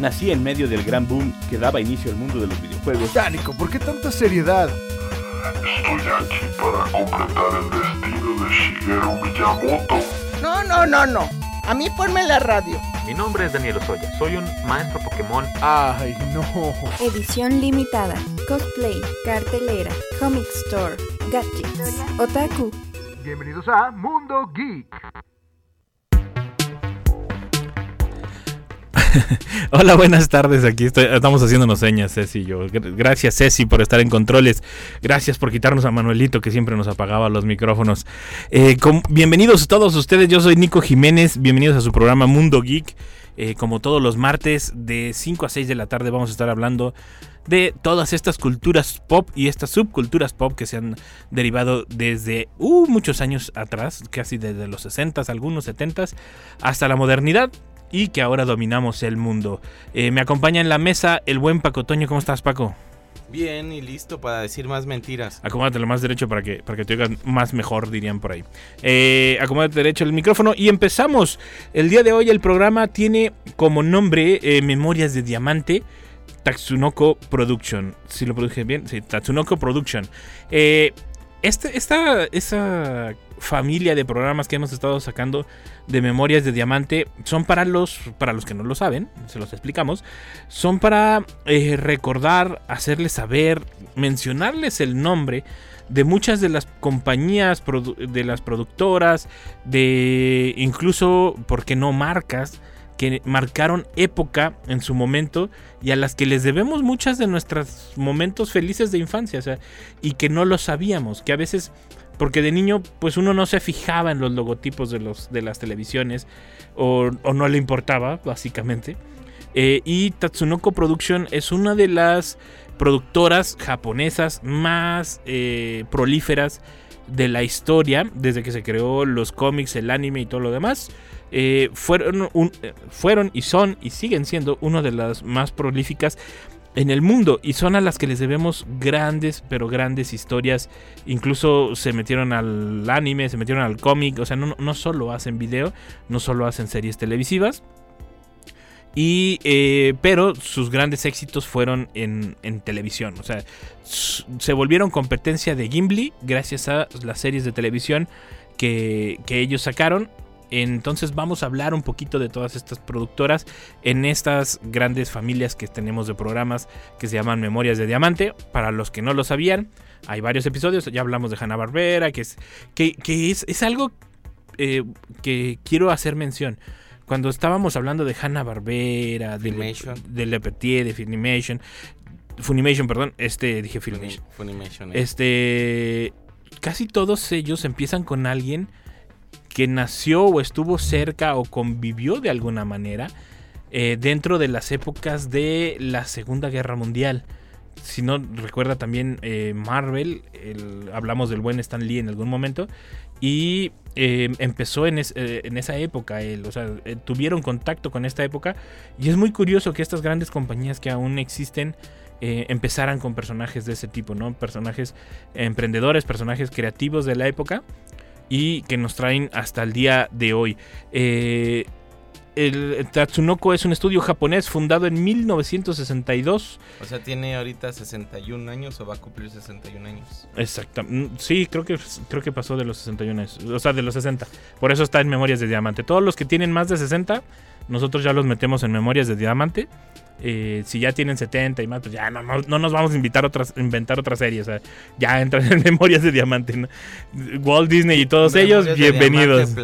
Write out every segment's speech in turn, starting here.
nací en medio del gran boom que daba inicio al mundo de los videojuegos. Dánico, ¿por qué tanta seriedad? Estoy aquí para completar el destino de Shigeru Miyamoto. No, no, no, no. A mí ponme la radio. Mi nombre es Daniel Osoya, soy un maestro Pokémon. Ay, no. Edición limitada, cosplay, cartelera, comic store, gadgets, otaku. Bienvenidos a Mundo Geek. Hola, buenas tardes. Aquí estamos haciéndonos señas, Ceci y yo. Gr- Gracias, Ceci, por estar en controles. Gracias por quitarnos a Manuelito, que siempre nos apagaba los micrófonos. Eh, com- bienvenidos todos ustedes. Yo soy Nico Jiménez. Bienvenidos a su programa Mundo Geek. Eh, como todos los martes, de 5 a 6 de la tarde, vamos a estar hablando de todas estas culturas pop y estas subculturas pop que se han derivado desde uh, muchos años atrás, casi desde los 60s, algunos 70s, hasta la modernidad y que ahora dominamos el mundo. Eh, me acompaña en la mesa el buen Paco Toño. ¿Cómo estás, Paco? Bien y listo para decir más mentiras. Acomódate lo más derecho para que, para que te oigan más mejor, dirían por ahí. Eh, acomódate derecho el micrófono y empezamos. El día de hoy el programa tiene como nombre eh, Memorias de Diamante. Tatsunoko Production. Si lo produje bien, sí, Tatsunoko Production. Eh, este, esta, esa familia de programas que hemos estado sacando de Memorias de Diamante son para los, para los que no lo saben, se los explicamos, son para eh, recordar, hacerles saber, mencionarles el nombre de muchas de las compañías, de las productoras, de incluso, ¿por qué no marcas? que marcaron época en su momento y a las que les debemos muchas de nuestros momentos felices de infancia, y que no lo sabíamos, que a veces porque de niño pues uno no se fijaba en los logotipos de los de las televisiones o, no le importaba básicamente. Eh, y Tatsunoko Production es una de las productoras japonesas más eh, prolíferas de la historia desde que se creó los cómics, el anime y todo lo demás. Eh, fueron, fueron y son y siguen siendo una de las más prolíficas en el mundo y son a las que les debemos grandes, pero grandes historias. Incluso se metieron al anime, se metieron al cómic, o sea, no, solo hacen video, no solo hacen series televisivas. Y, eh, pero sus grandes éxitos fueron en, televisión. O sea, se volvieron competencia de Gimli gracias a las series de televisión que ellos sacaron. Entonces vamos a hablar un poquito de todas estas productoras en estas grandes familias que tenemos de programas que se llaman Memorias de Diamante. Para los que no lo sabían, hay varios episodios. Ya hablamos de Hanna Barbera, que es, que, que es, es algo eh, que quiero hacer mención. Cuando estábamos hablando de Hanna Barbera, de, Le, de Le de Filmation, Funimation, perdón, este dije Filmation. Funimation. eh. Este. Casi todos ellos empiezan con alguien que nació o estuvo cerca o convivió de alguna manera eh, dentro de las épocas de la Segunda Guerra Mundial. Si no recuerda también eh, Marvel, el- hablamos del buen Stan Lee en algún momento, y eh, empezó en, es- en esa época, él, o sea, tuvieron contacto con esta época, y es muy curioso que estas grandes compañías que aún existen empezaran con personajes de ese tipo, ¿no? Personajes emprendedores, personajes creativos de la época y que nos traen hasta el día de hoy. Eh, el Tatsunoko es un estudio japonés fundado en 1962. O sea, tiene ahorita 61 años o va a cumplir 61 años. Exacto. Mm, Sí, creo que, creo que pasó de los 61 años. O sea, de los 60. Por eso está en Memorias de Diamante. Todos los que tienen más de 60, nosotros ya los metemos en Memorias de Diamante. Eh, si ya tienen 70 y más, pues ya no, no, no nos vamos a invitar otras, inventar otra serie. O sea, ya entran en Memorias de Diamante. ¿no? Walt Disney y todos ellos, Memorias bienvenidos.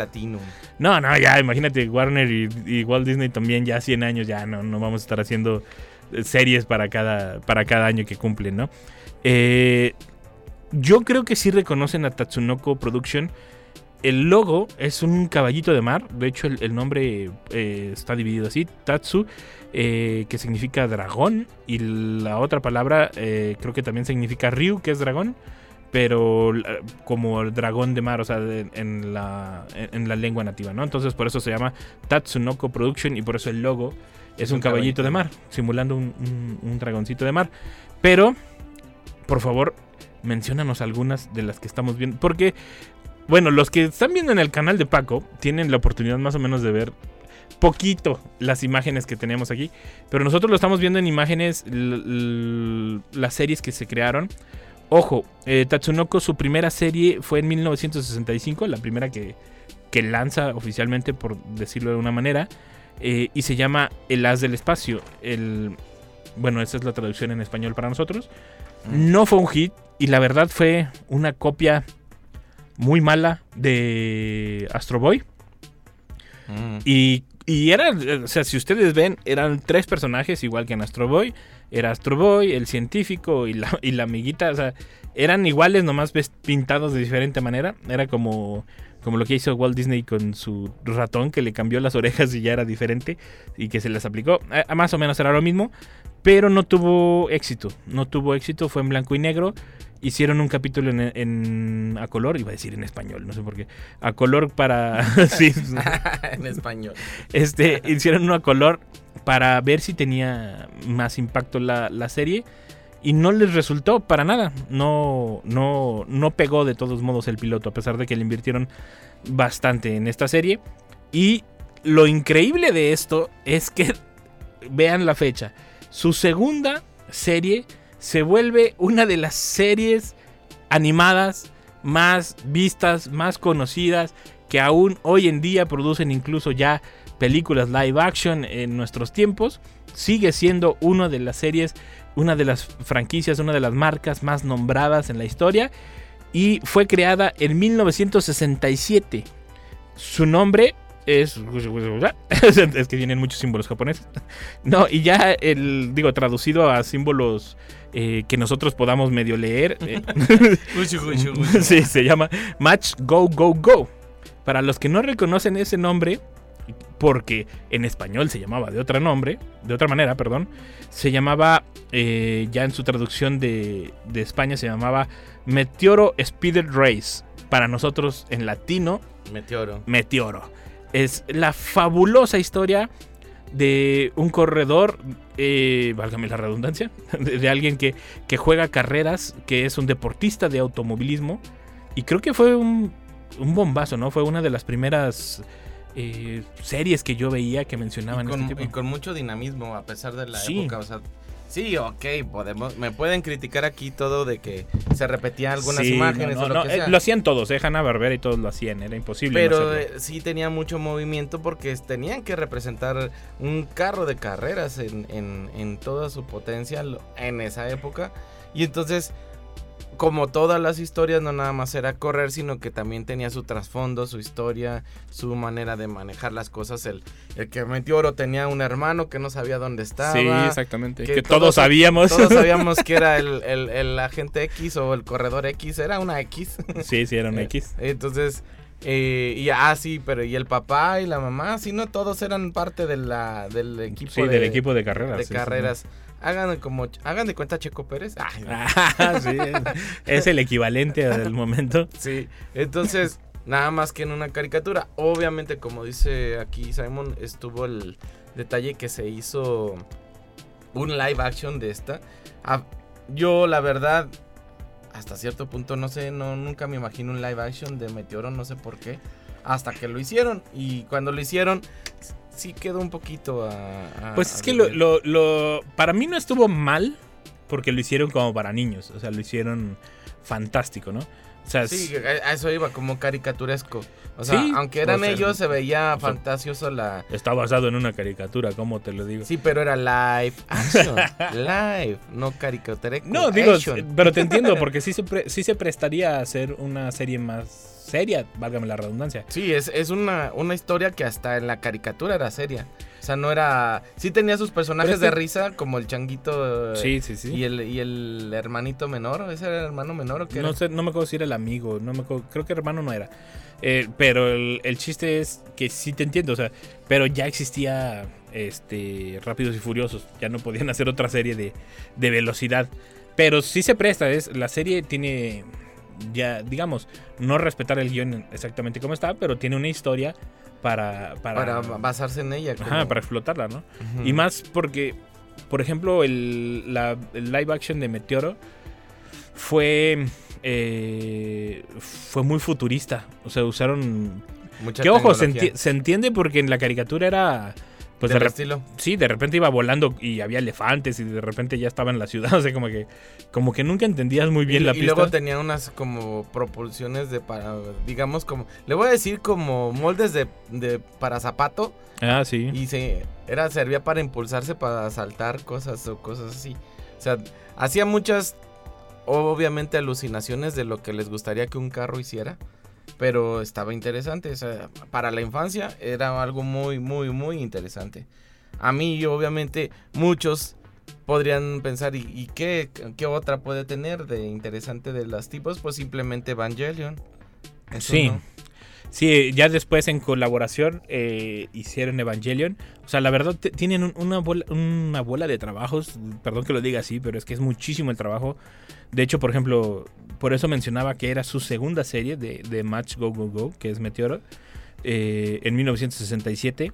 No, no, ya, imagínate, Warner y, y Walt Disney también ya 100 años, ya no, no vamos a estar haciendo eh, series para cada, para cada año que cumplen, ¿no? Eh, yo creo que sí reconocen a Tatsunoko Production. El logo es un caballito de mar, de hecho el, el nombre eh, está dividido así, Tatsu, eh, que significa dragón, y la otra palabra eh, creo que también significa Ryu, que es dragón pero como el dragón de mar, o sea, de- en la, en, en la lengua nativa, ¿no? Entonces por eso se llama Tatsunoko Production y por eso el logo es un, caballito de mar, simulando un, un- un dragoncito de mar. Pero, por favor, menciónanos algunas de las que estamos viendo, porque, bueno, los que están viendo en el canal de Paco tienen la oportunidad más o menos de ver poquito las imágenes que tenemos aquí. Pero nosotros lo estamos viendo en imágenes, las series que se crearon. Ojo, eh, Tatsunoko, su primera serie fue en 1965, la primera que, que lanza oficialmente, por decirlo de una manera. eh, y se llama El As del Espacio. El, bueno, esa es la traducción en español para nosotros. No fue un hit y la verdad fue una copia muy mala de Astro Boy. Mm. Y, y era, eh, o sea, si ustedes ven, eran tres personajes igual que en Astro Boy. Era Astro Boy, el científico y la, y la amiguita. O sea, eran iguales, nomás pintados de diferente manera. Era como, como lo que hizo Walt Disney con su ratón, que le cambió las orejas y ya era diferente. Y que se les aplicó. Eh, más o menos era lo mismo. Pero no tuvo éxito. No tuvo éxito, fue en blanco y negro. Hicieron un capítulo en, en- a color, iba a decir en español, no sé por qué. A color para. sí, en español. este, hicieron uno a color para ver si tenía más impacto la, la serie. Y no les resultó para nada. No, no, no pegó de todos modos el piloto, a pesar de que le invirtieron bastante en esta serie. Y lo increíble de esto es que, vean la fecha, su segunda serie se vuelve una de las series animadas más vistas, más conocidas, que aún hoy en día producen incluso ya películas live action en nuestros tiempos. Sigue siendo una de las series, una de las franquicias, una de las marcas más nombradas en la historia. Y fue creada en 1967. Su nombre es. Es que tienen muchos símbolos japoneses. No, y ya el. Digo, traducido a símbolos eh, que nosotros podamos medio leer. eh, sí, se llama Match Go Go Go. Para los que no reconocen ese nombre, porque en español se llamaba de otra nombre, de otra manera, perdón, se llamaba, eh, ya en su traducción de, de España se llamaba Meteoro Speeder Race. Para nosotros en latino, Meteoro. Meteoro. Es la fabulosa historia de un corredor, eh, válgame la redundancia, de, de alguien que, que juega carreras, que es un deportista de automovilismo. Y creo que fue un, un bombazo, ¿no? Fue una de las primeras eh, series que yo veía que mencionaban Y con, este y tipo. con mucho dinamismo, a pesar de la Sí. época. O sea, sí, ok, podemos, me pueden criticar aquí todo de que se repetían algunas Sí, imágenes no, o no, lo no, que eh, sea. lo hacían todos, eh, Hanna Barbera y todos lo hacían, era imposible. Pero eh, sí tenía mucho movimiento porque tenían que representar un carro de carreras en, en- en toda su potencia en esa época. Y entonces, como todas las historias, no nada más era correr, sino que también tenía su trasfondo, su historia, su manera de manejar las cosas. El, el que metió oro tenía un hermano que no sabía dónde estaba. sí, exactamente. que Que, todos- todos sabíamos. Todos sabíamos que era el, el- el agente X o el corredor X, era una X. sí, sí, era un Eh, X. Entonces, eh, y ah, sí, pero y el papá y la mamá, sí, no, todos eran parte de la, del equipo Sí, de, del equipo de carreras. de sí, sí, sí. Hagan de como, hagan de cuenta Checo Pérez. Ay, Ah, sí, es el equivalente al momento. sí, entonces, nada más que en una caricatura. Obviamente, como dice aquí Simon, estuvo el detalle que se hizo un live action de esta. Ah, yo, la verdad, hasta cierto punto, no sé, no, nunca me imagino un live action de Meteoro, no sé por qué. Hasta que lo hicieron. Y cuando lo hicieron, sí quedó un poquito a. a- Pues es a que lo, lo- lo- para mí no estuvo mal porque lo hicieron como para niños, o sea, lo hicieron fantástico, ¿no? O sea, Sí, a eso iba, como caricaturesco. O sea, Sí, aunque eran sea, ellos, se veía o sea, fantasioso la. está basado en una caricatura, ¿cómo te lo digo? Sí, pero era live action. live, no caricaturesco. No, digo, action. pero te entiendo, porque sí se, pre- sí se prestaría a hacer una serie más seria, válgame la redundancia. Sí, es, es una, una historia que hasta en la caricatura era seria. O sea, no era. Sí tenía sus personajes de risa, como el changuito. eh, Sí, sí, sí. Y el, y el hermanito menor. ¿Ese era el hermano menor o qué No era? sé, no me acuerdo si era el amigo, no me acuerdo, creo que hermano no era. Eh, pero el, el chiste es que sí te entiendo, o sea, pero ya existía este Rápidos y Furiosos, ya no podían hacer otra serie de, de velocidad. Pero sí se presta, es, la serie tiene ya, digamos, no respetar el guion exactamente como está, pero tiene una historia para... Para, Para basarse en ella. ajá, para explotarla, ¿no? Y más porque, por ejemplo, el, la- el live action de Meteoro fue, eh, fue muy futurista. O sea, usaron Mucha Que ojo, se, enti- se entiende porque en la caricatura era. Pues de estilo. Sí, de repente iba volando y había elefantes y de repente ya estaba en la ciudad. O sea, como que, como que nunca entendías muy bien y, la y pista. luego tenía unas como propulsiones de para, digamos como, le voy a decir como moldes de, de para zapato Ah, sí. y se era servía para impulsarse para saltar cosas o cosas así. O sea, hacía muchas obviamente alucinaciones de lo que les gustaría que un carro hiciera, pero estaba interesante, o sea, para la infancia era algo muy muy muy interesante. A mí obviamente muchos podrían pensar ¿y, y qué, qué otra puede tener de interesante de las tipos? Pues simplemente Evangelion. Eso Sí. no. Sí, ya después en colaboración eh, hicieron Evangelion. O sea, la verdad tienen un- una, bola, una bola de trabajos. Perdón que lo diga así, pero es que es muchísimo el trabajo. De hecho, por ejemplo, por eso mencionaba que era su segunda serie de, de Match Go Go Go, que es Meteoro, eh, en 1967.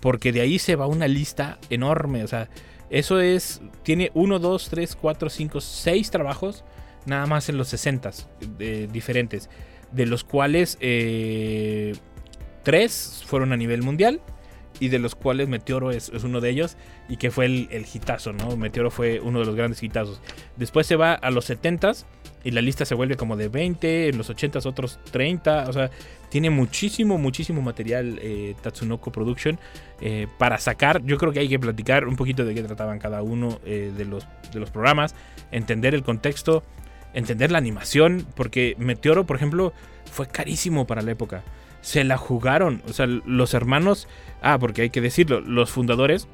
Porque de ahí se va una lista enorme. O sea, eso es. Tiene 1, 2, 3, 4, 5, 6 trabajos. Nada más en los 60 diferentes de los cuales eh, tres fueron a nivel mundial y de los cuales Meteoro es, uno de ellos y que fue el, el hitazo, ¿no? Meteoro fue uno de los grandes hitazos. Después se va a los 70s y la lista se vuelve como de 20, en los 80s otros 30, o sea, tiene muchísimo, muchísimo material eh, Tatsunoko Production eh, para sacar. Yo creo que hay que platicar un poquito de qué trataban cada uno eh, de, los, de los programas, entender el contexto, entender la animación, porque Meteoro, por ejemplo, fue carísimo para la época. Se la jugaron, o sea, los hermanos, ah, porque hay que decirlo, los fundadores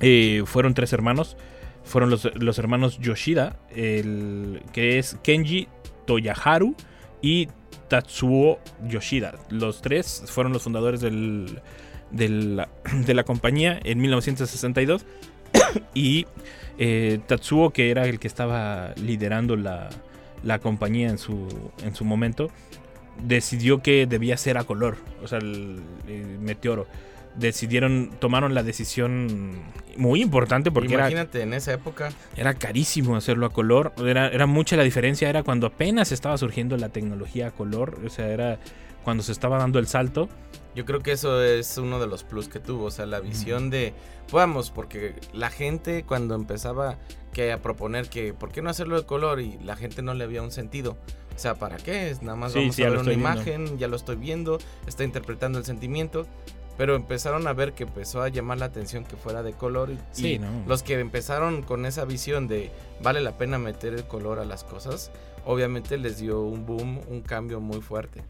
eh, fueron tres hermanos, fueron los, los hermanos Yoshida, el, que es Kenji Toyaharu y Tatsuo Yoshida. Los tres fueron los fundadores del, de la compañía en 1962 y eh, Tatsuo, que era el que estaba liderando la, la compañía en su, en su momento, decidió que debía ser a color, o sea, el, el meteoro. Decidieron, tomaron la decisión muy importante porque era, Imagínate en esa época. era carísimo hacerlo a color. Era, era mucha la diferencia. Era cuando apenas estaba surgiendo la tecnología a color. O sea, era cuando se estaba dando el salto. Yo creo que eso es uno de los plus que tuvo, o sea, la visión de, vamos, porque la gente cuando empezaba que a proponer que, ¿por qué no hacerlo de color? Y la gente no le había un sentido. O sea, ¿para qué? Es Nada más Sí, vamos sí, a ver una viendo. imagen, ya lo estoy viendo, está interpretando el sentimiento. Pero empezaron a ver que empezó a llamar la atención que fuera de color. Y, Sí, y no. los que empezaron con esa visión de vale la pena meter el color a las cosas, obviamente les dio un boom, un cambio muy fuerte.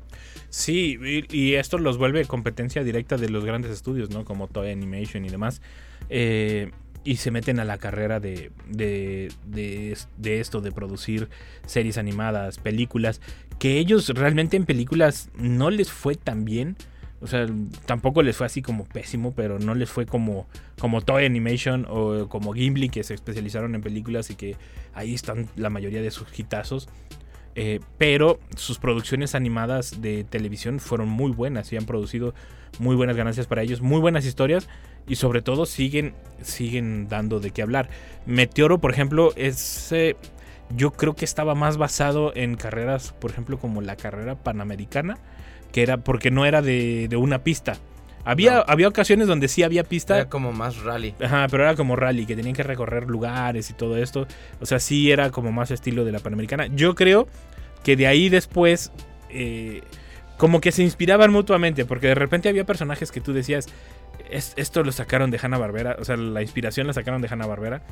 Sí, y, y esto los vuelve competencia directa de los grandes estudios, ¿no? Como Toy Animation y demás. Eh, y se meten a la carrera de, de, de, esto, de producir series animadas, películas, que ellos realmente en películas no les fue tan bien. O sea, tampoco les fue así como pésimo, pero no les fue como, como Toy Animation o como Gimli, que se especializaron en películas y que ahí están la mayoría de sus hitazos. Eh, pero sus producciones animadas de televisión fueron muy buenas y han producido muy buenas ganancias para ellos, muy buenas historias y sobre todo siguen, siguen dando de qué hablar. Meteoro, por ejemplo, es, eh, yo creo que estaba más basado en carreras, por ejemplo, como la carrera panamericana, que era porque no era de, de una pista. Había, No. había ocasiones donde sí había pista, Era como más rally. Ajá, pero era como rally, que tenían que recorrer lugares y todo esto. O sea, sí era como más estilo de la Panamericana. Yo creo que de ahí después, eh, como que se inspiraban mutuamente, porque de repente había personajes que tú decías, "Es- esto lo sacaron de Hanna Barbera, o sea, la inspiración la sacaron de Hanna Barbera.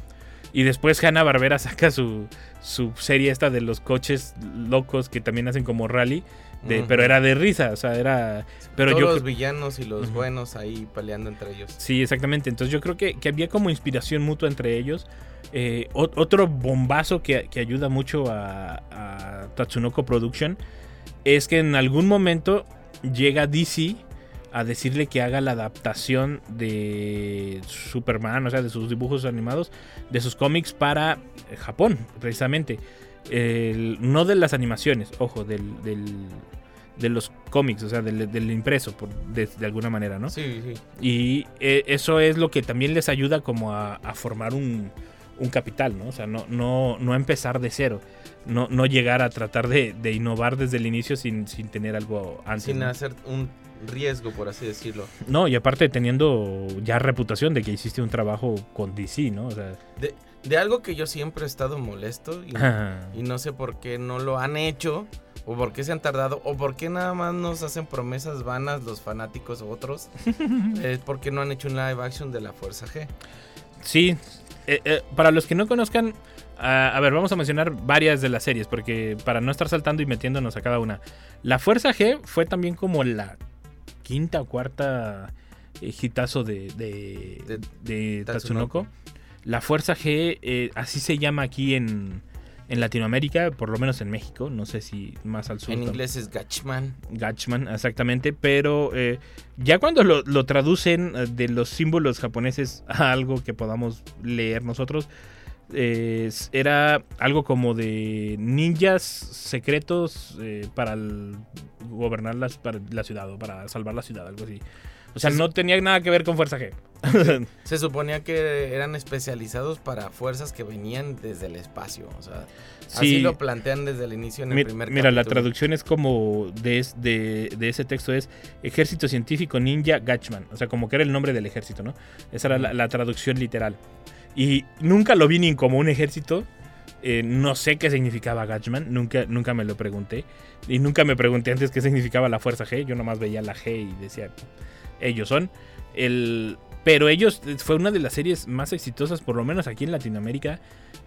Y después Hanna Barbera saca su, su serie esta de los coches locos que también hacen como rally, de, pero era de risa, o sea, era... Pero Todos yo los villanos y los buenos ahí peleando entre ellos. Sí, exactamente. Entonces yo creo que, que había como inspiración mutua entre ellos. Eh, otro bombazo que, que ayuda mucho a, a Tatsunoko Production es que en algún momento llega DC a decirle que haga la adaptación de Superman, o sea, de sus dibujos animados, de sus cómics para eh, Japón, precisamente. El- no de las animaciones, ojo, del, del- de los cómics, o sea, del, del impreso, por, de, de alguna manera, ¿no? Sí, sí. Y eh, eso es lo que también les ayuda como a, a formar un, un capital, ¿no? O sea, no, no, no empezar de cero. No, no llegar a tratar de, de innovar desde el inicio sin, sin tener algo antes. Sin ¿no? hacer un riesgo, por así decirlo. No, y aparte teniendo ya reputación de que hiciste un trabajo con DC, ¿no? O sea, De, de algo que yo siempre he estado molesto y, y no sé por qué no lo han hecho, o por qué se han tardado, o por qué nada más nos hacen promesas vanas los fanáticos u otros, es porque no han hecho un live action de la Fuerza G. Sí, eh, eh, para los que no conozcan, ah, a ver, vamos a mencionar varias de las series, porque para no estar saltando y metiéndonos a cada una. La Fuerza G fue también como la quinta o cuarta eh, hitazo de, de, De de Tatsunoko. Tatsunoko. La Fuerza G, eh, así se llama aquí en, en Latinoamérica, por lo menos en México, no sé si más al sur. En inglés es Gatchman. Gatchman, exactamente, pero eh, ya cuando lo, lo traducen de los símbolos japoneses a algo que podamos leer nosotros, eh, era algo como de ninjas secretos eh, para el- gobernar las- para la ciudad o para salvar la ciudad, algo así. O sea, no tenía nada que ver con Fuerza G. Se suponía que eran especializados para fuerzas que venían desde el espacio. O sea, así Sí. lo plantean desde el inicio en el Mi- primer Mira, la traducción es como de, de, de ese texto es Ejército Científico Ninja Gatchman. O sea, como que era el nombre del ejército, ¿no? Esa era la, la traducción literal. Y nunca lo vi ni como un ejército. eh, no sé qué significaba Gatchman. Nunca, nunca me lo pregunté. Y nunca me pregunté antes qué significaba la fuerza G. Yo nomás veía la G y decía, ellos son. El, pero ellos fue una de las series más exitosas, por lo menos aquí en Latinoamérica.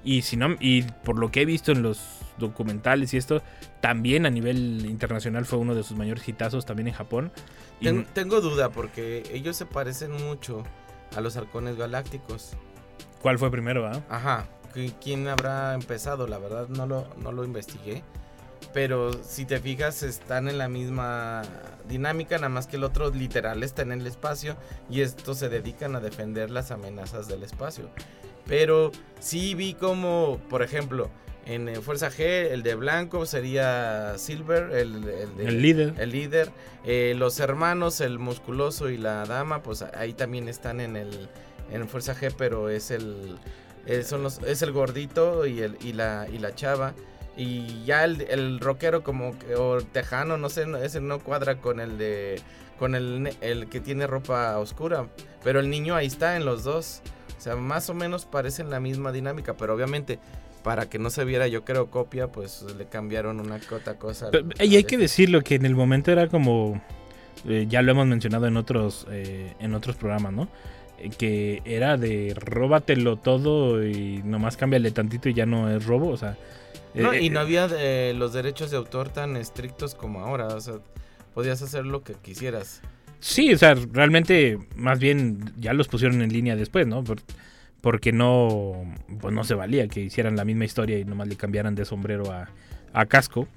Y, si no, y por lo que he visto en los documentales y esto, también a nivel internacional fue uno de sus mayores hitazos, también en Japón. Y tengo duda porque ellos se parecen mucho a los halcones galácticos. ¿Cuál fue primero? ah? Ajá. ¿qui- ¿Quién habrá empezado? La verdad no lo, no lo investigué. Pero si te fijas, están en la misma dinámica, nada más que el otro literal está en el espacio y estos se dedican a defender las amenazas del espacio. Pero sí vi como, por ejemplo, en eh, Fuerza G, el de blanco sería Silver, el, el de- El líder. el líder. Eh, los hermanos, el musculoso y la dama, pues ahí también están en el en Fuerza G, pero es el eh, son los, es el gordito y el y la y la chava. Y ya el, el rockero como que, o tejano, no sé, ese no cuadra con el de con el, el que tiene ropa oscura, pero el niño ahí está en los dos. O sea, más o menos parecen la misma dinámica, pero obviamente para que no se viera, yo creo, copia, pues le cambiaron una otra cosa. Pero- y hay que este. decirlo que en el momento era como, eh, ya lo hemos mencionado en otros, eh, en otros programas, ¿no? Que era de róbatelo todo y nomás cámbiale tantito y ya no es robo, o sea... No, eh, y eh, no había eh, los derechos de autor tan estrictos como ahora. O sea, podías hacer lo que quisieras. Sí, o sea, realmente más bien ya los pusieron en línea después, ¿no? Por- porque no, pues no se valía que hicieran la misma historia y nomás le cambiaran de sombrero a, a casco.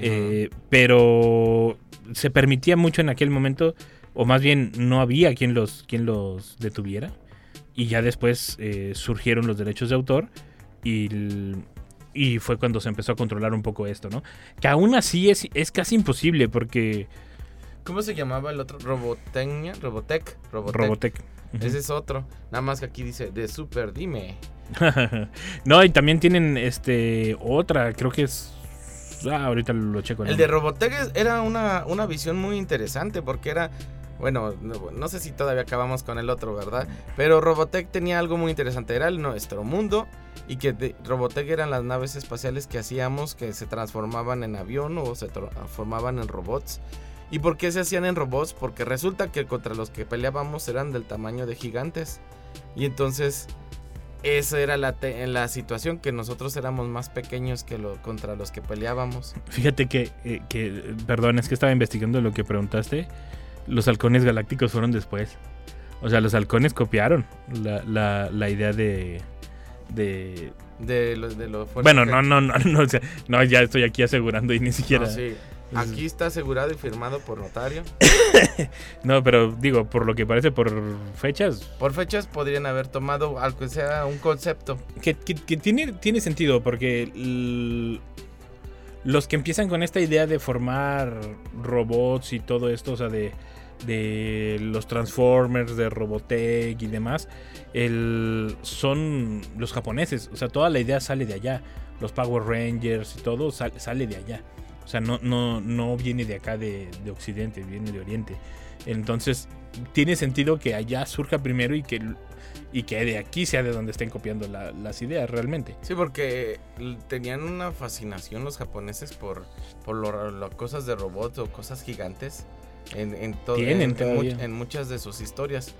Eh, pero se permitía mucho en aquel momento, o más bien no había quien los, quien los detuviera. Y ya después eh, surgieron los derechos de autor y, y fue cuando se empezó a controlar un poco esto, ¿no? Que aún así es, es casi imposible porque ¿Cómo se llamaba el otro? Robotecnia, Robotech, Robotech. Ese es otro. Nada más que aquí dice de Super, dime. no, y también tienen este otra, creo que es. Ah, ahorita lo checo. El de Robotech era una, una visión muy interesante porque era. Bueno, no, sé si todavía acabamos con el otro, ¿verdad? Pero Robotech tenía algo muy interesante. Era nuestro mundo y que Robotech eran las naves espaciales que hacíamos que se transformaban en avión o se transformaban en robots. ¿Y por qué se hacían en robots? Porque resulta que contra los que peleábamos eran del tamaño de gigantes. Y entonces esa era la, la situación que nosotros éramos más pequeños que lo, contra los que peleábamos. Fíjate que, eh, que, perdón, es que estaba investigando lo que preguntaste. Los halcones galácticos fueron después. O sea, los halcones copiaron la, la, la idea de. de De lo, de lo fuerte bueno, no, no, no, no, o sea, no, ya estoy aquí asegurando y ni siquiera. No, sí. Aquí está asegurado y firmado por notario. No, pero digo, por lo que parece, por fechas, Por fechas podrían haber tomado algo que sea un concepto. que, que- que tiene, tiene sentido, porque los que empiezan con esta idea de formar robots y todo esto, o sea, de, de los Transformers, de Robotech y demás, el, son los japoneses. O sea, toda la idea sale de allá. Los Power Rangers y todo sal- sale de allá. O sea, no, no, no viene de acá de, de Occidente, viene de Oriente. Entonces, tiene sentido que allá surja primero y que, y que de aquí sea de donde estén copiando la- las ideas realmente. Sí, porque tenían una fascinación los japoneses por, por lo- lo- cosas de robots o cosas gigantes en, en, Tienen en- en en muchas de sus historias.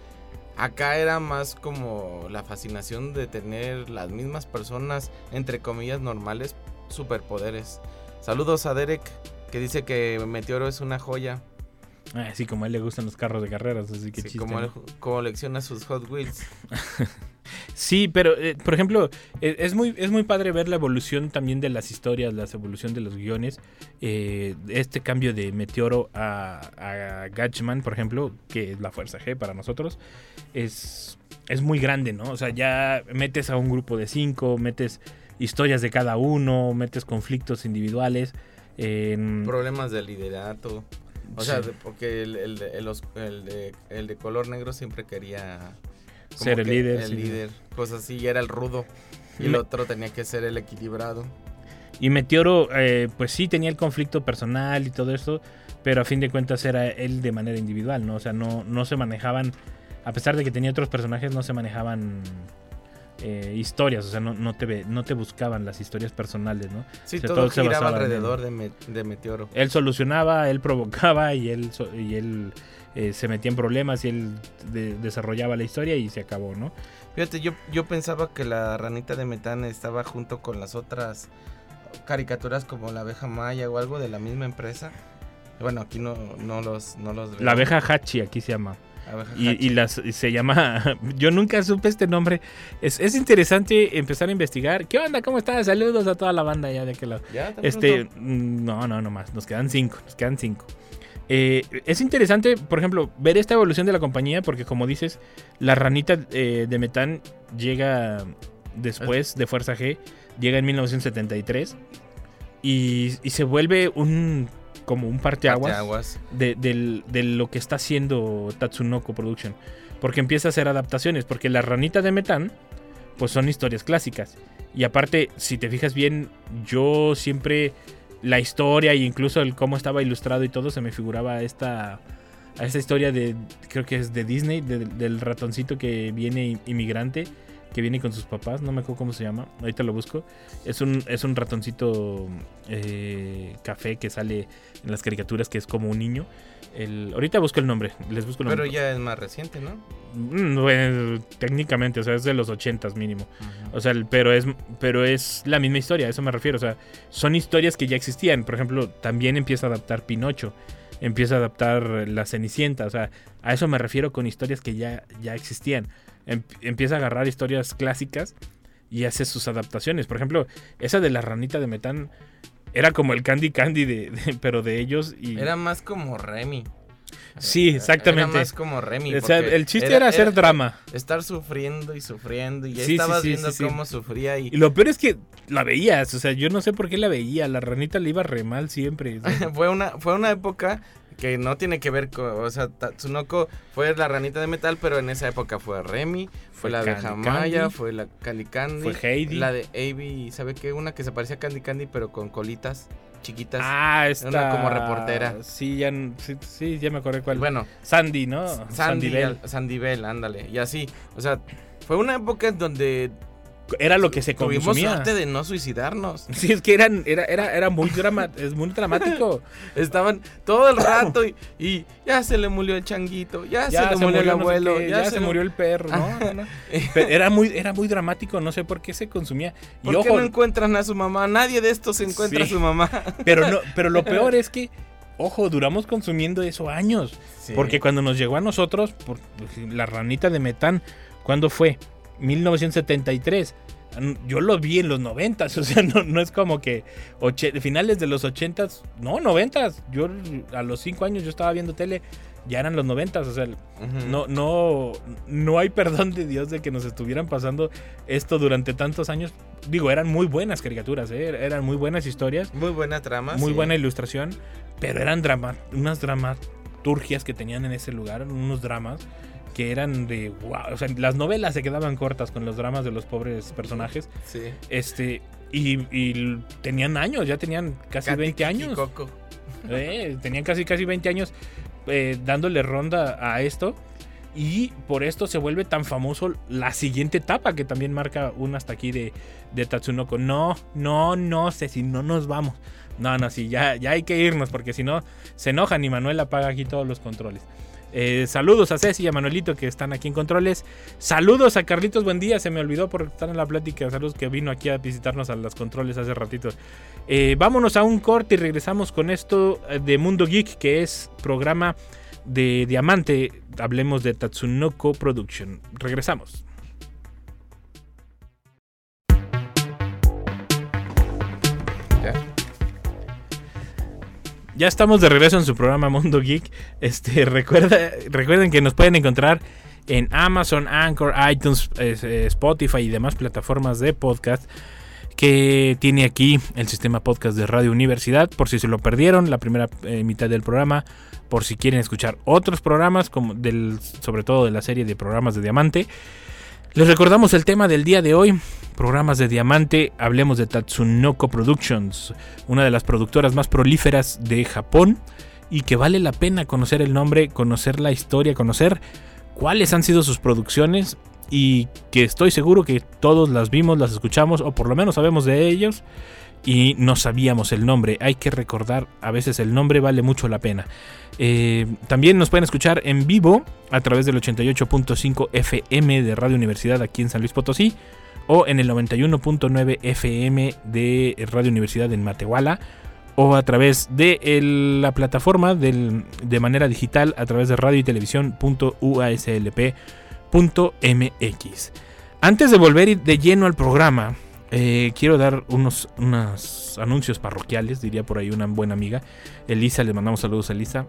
Acá era más como la fascinación de tener las mismas personas, entre comillas, normales, superpoderes. Saludos a Derek, que dice que Meteoro es una joya. Así como a él le gustan los carros de carreras, así que Sí, chiste, como ¿no? él colecciona sus Hot Wheels. Sí, pero eh, por ejemplo, eh, es muy, es muy padre ver la evolución también de las historias, la evolución de los guiones. eh, este cambio de Meteoro a, a Gatchman, por ejemplo, que es la Fuerza G para nosotros, es, es muy grande, ¿no? O sea, ya metes a un grupo de cinco, metes historias de cada uno, metes conflictos individuales. Problemas de liderato. O sea, Sí. de- porque el, el el os- el de- el de color negro siempre quería como Ser el líder, El sí. líder. Pues así, y era el rudo. Y el otro tenía que ser el equilibrado. Y Meteoro, eh, pues sí tenía el conflicto personal y todo esto, pero a fin de cuentas era él de manera individual, ¿no? O sea, no, no se manejaban, a pesar de que tenía otros personajes, no se manejaban eh, historias, o sea, no, no, te, no te buscaban las historias personales, ¿no? Sí, O sea, todo, se giraba alrededor de, de Meteoro. Él solucionaba, él provocaba y él, y él eh, se metía en problemas y él de- desarrollaba la historia y se acabó, ¿no? Fíjate, yo, yo pensaba que la ranita de metán estaba junto con las otras caricaturas como la abeja maya o algo de la misma empresa. Bueno, aquí no, no los, no los veo. La abeja Hachi aquí se llama. Y, y las, y se llama. Yo nunca supe este nombre. Es, es interesante empezar a investigar. ¿Qué onda? ¿Cómo estás? Saludos a toda la banda ya de aquel lado. ¿Ya? ¿Tan Este. pronto? mm, No, no, no más. Nos quedan cinco. Nos quedan cinco. Eh, es interesante, por ejemplo, ver esta evolución de la compañía. Porque, como dices, la ranita eh, de Metán llega después de Fuerza G. Llega en 1973. Y, y se vuelve un. Como un parteaguas Parteaguas. de, del- de lo que está haciendo Tatsunoko Production. Porque empieza a hacer adaptaciones. Porque la ranita de Metán, pues son historias clásicas. Y aparte, si te fijas bien, yo siempre la historia e incluso el cómo estaba ilustrado y todo se me figuraba esta a esta historia de creo que es de Disney de- del ratoncito que viene inmigrante que viene con sus papás no me acuerdo cómo se llama ahorita lo busco. Es un es un ratoncito eh, café que sale en las caricaturas que es como un niño el, ahorita busco el nombre les busco el Pero nombre ya es más reciente, ¿no? Mm, bueno, técnicamente o sea es de los ochentas mínimo o sea, pero es, pero es la misma historia, a eso me refiero. O sea, son historias que ya existían. Por ejemplo, también empieza a adaptar Pinocho, empieza a adaptar La Cenicienta. O sea, a eso me refiero con historias que ya, ya existían. Em- empieza a agarrar historias clásicas y hace sus adaptaciones. Por ejemplo, esa de la ranita de Metán era como el Candy Candy, de, de- pero de ellos. Y, Era más como Remy. sí, exactamente. Era más como Remy. O sea, el chiste era, hacer drama. Estar sufriendo y sufriendo. Y ya Sí, sí, estabas sí, viendo sí, cómo sufría. Y Y lo peor es que la veías, o sea, yo no sé por qué la veía, la ranita le iba re mal siempre. fue, una, fue una época que no tiene que ver con. O sea, Tatsunoko fue la ranita de metal, pero en esa época fue Remy. Fue, Fue la abeja Maya, fue la Candy Candy. Fue Heidi. La de Avi, ¿sabe qué? Una que se parecía a Candy Candy, pero con colitas chiquitas. Ah, esta. Una como reportera. Sí, ya, sí, ya me acordé cuál. Bueno, Sandy, ¿no? Sandy, Bell. Sandy Bell, ándale. Y así. O sea, fue una época en donde Era lo que se tuvimos consumía. suerte de no suicidarnos. Sí, es que eran, era, era, era muy, drama, es muy dramático. Estaban todo el rato y, y ya se le murió el changuito, ya, se le murió, el no sé abuelo, qué, ya, ya, se, le- murió el perro, ¿no? no, no. Pero era muy, era muy dramático, no sé por qué se consumía. Y ¿Por qué no encuentran a su mamá? Nadie de estos encuentra Sí. a su mamá. pero no, pero lo peor es que, ojo, duramos consumiendo eso años. Sí. Porque cuando nos llegó a nosotros, por, la ranita de metán, ¿cuándo fue? 1973. Yo lo vi en los 90, o sea, no, no es como que oche- finales de los 80, no, 90. Yo a los 5 años yo estaba viendo tele, ya eran los 90, o sea, no, no, no hay perdón de Dios de que nos estuvieran pasando esto durante tantos años. Digo, eran muy buenas caricaturas, ¿eh? eran muy buenas historias, Muy buena trama. muy sí. buena ilustración, pero eran drama, unas dramaturgias dramaturgias que tenían en ese lugar, unos dramas que eran de wow, o sea, las novelas se quedaban cortas con los dramas de los pobres personajes. Sí. Este, y, y tenían años, ya tenían casi Katy 20 años. Eh, tenían casi casi 20 años eh, dándole ronda a esto. Y por esto se vuelve tan famoso la siguiente etapa que también marca un hasta aquí de, de Tatsunoko. No, no, no sé si no nos vamos. No, no, sí, ya, ya hay que irnos porque si no se enojan y Manuel apaga aquí todos los controles. Eh, saludos a Ceci y a Manuelito que están aquí en controles. Saludos a Carlitos, buen día. Se me olvidó por estar en la plática. Saludos que vino aquí a visitarnos a los controles hace ratito. Eh, vámonos a un corte y regresamos con esto eh, de Mundo Geek, que es programa de Diamante. Hablemos de Tatsunoko Production. Regresamos. Ya estamos de regreso en su programa Mundo Geek. Este, recuerda, recuerden que nos pueden encontrar en Amazon, Anchor, iTunes, es- eh, Spotify y demás plataformas de podcast que tiene aquí el sistema podcast de Radio Universidad. Por si se lo perdieron, la primera eh, mitad del programa, por si quieren escuchar otros programas, como del, sobre todo de la serie de programas de Diamante. Les recordamos el tema del día de hoy, programas de Diamante, hablemos de Tatsunoko Productions, una de las productoras más prolíferas de Japón y que vale la pena conocer el nombre, conocer la historia, conocer cuáles han sido sus producciones y que estoy seguro que todos las vimos, las escuchamos o por lo menos sabemos de ellos y no sabíamos el nombre. Hay que recordar, a veces el nombre vale mucho la pena. Eh, también nos pueden escuchar en vivo a través del 88.5 FM de Radio Universidad aquí en San Luis Potosí o en el 91.9 FM de Radio Universidad en Matehuala o a través de la plataforma de manera digital a través de radio y televisión.uaslp.mx. Antes de volver de lleno al programa, eh, quiero dar unos, unos anuncios parroquiales, diría por ahí una buena amiga. Elisa, le mandamos saludos a Elisa.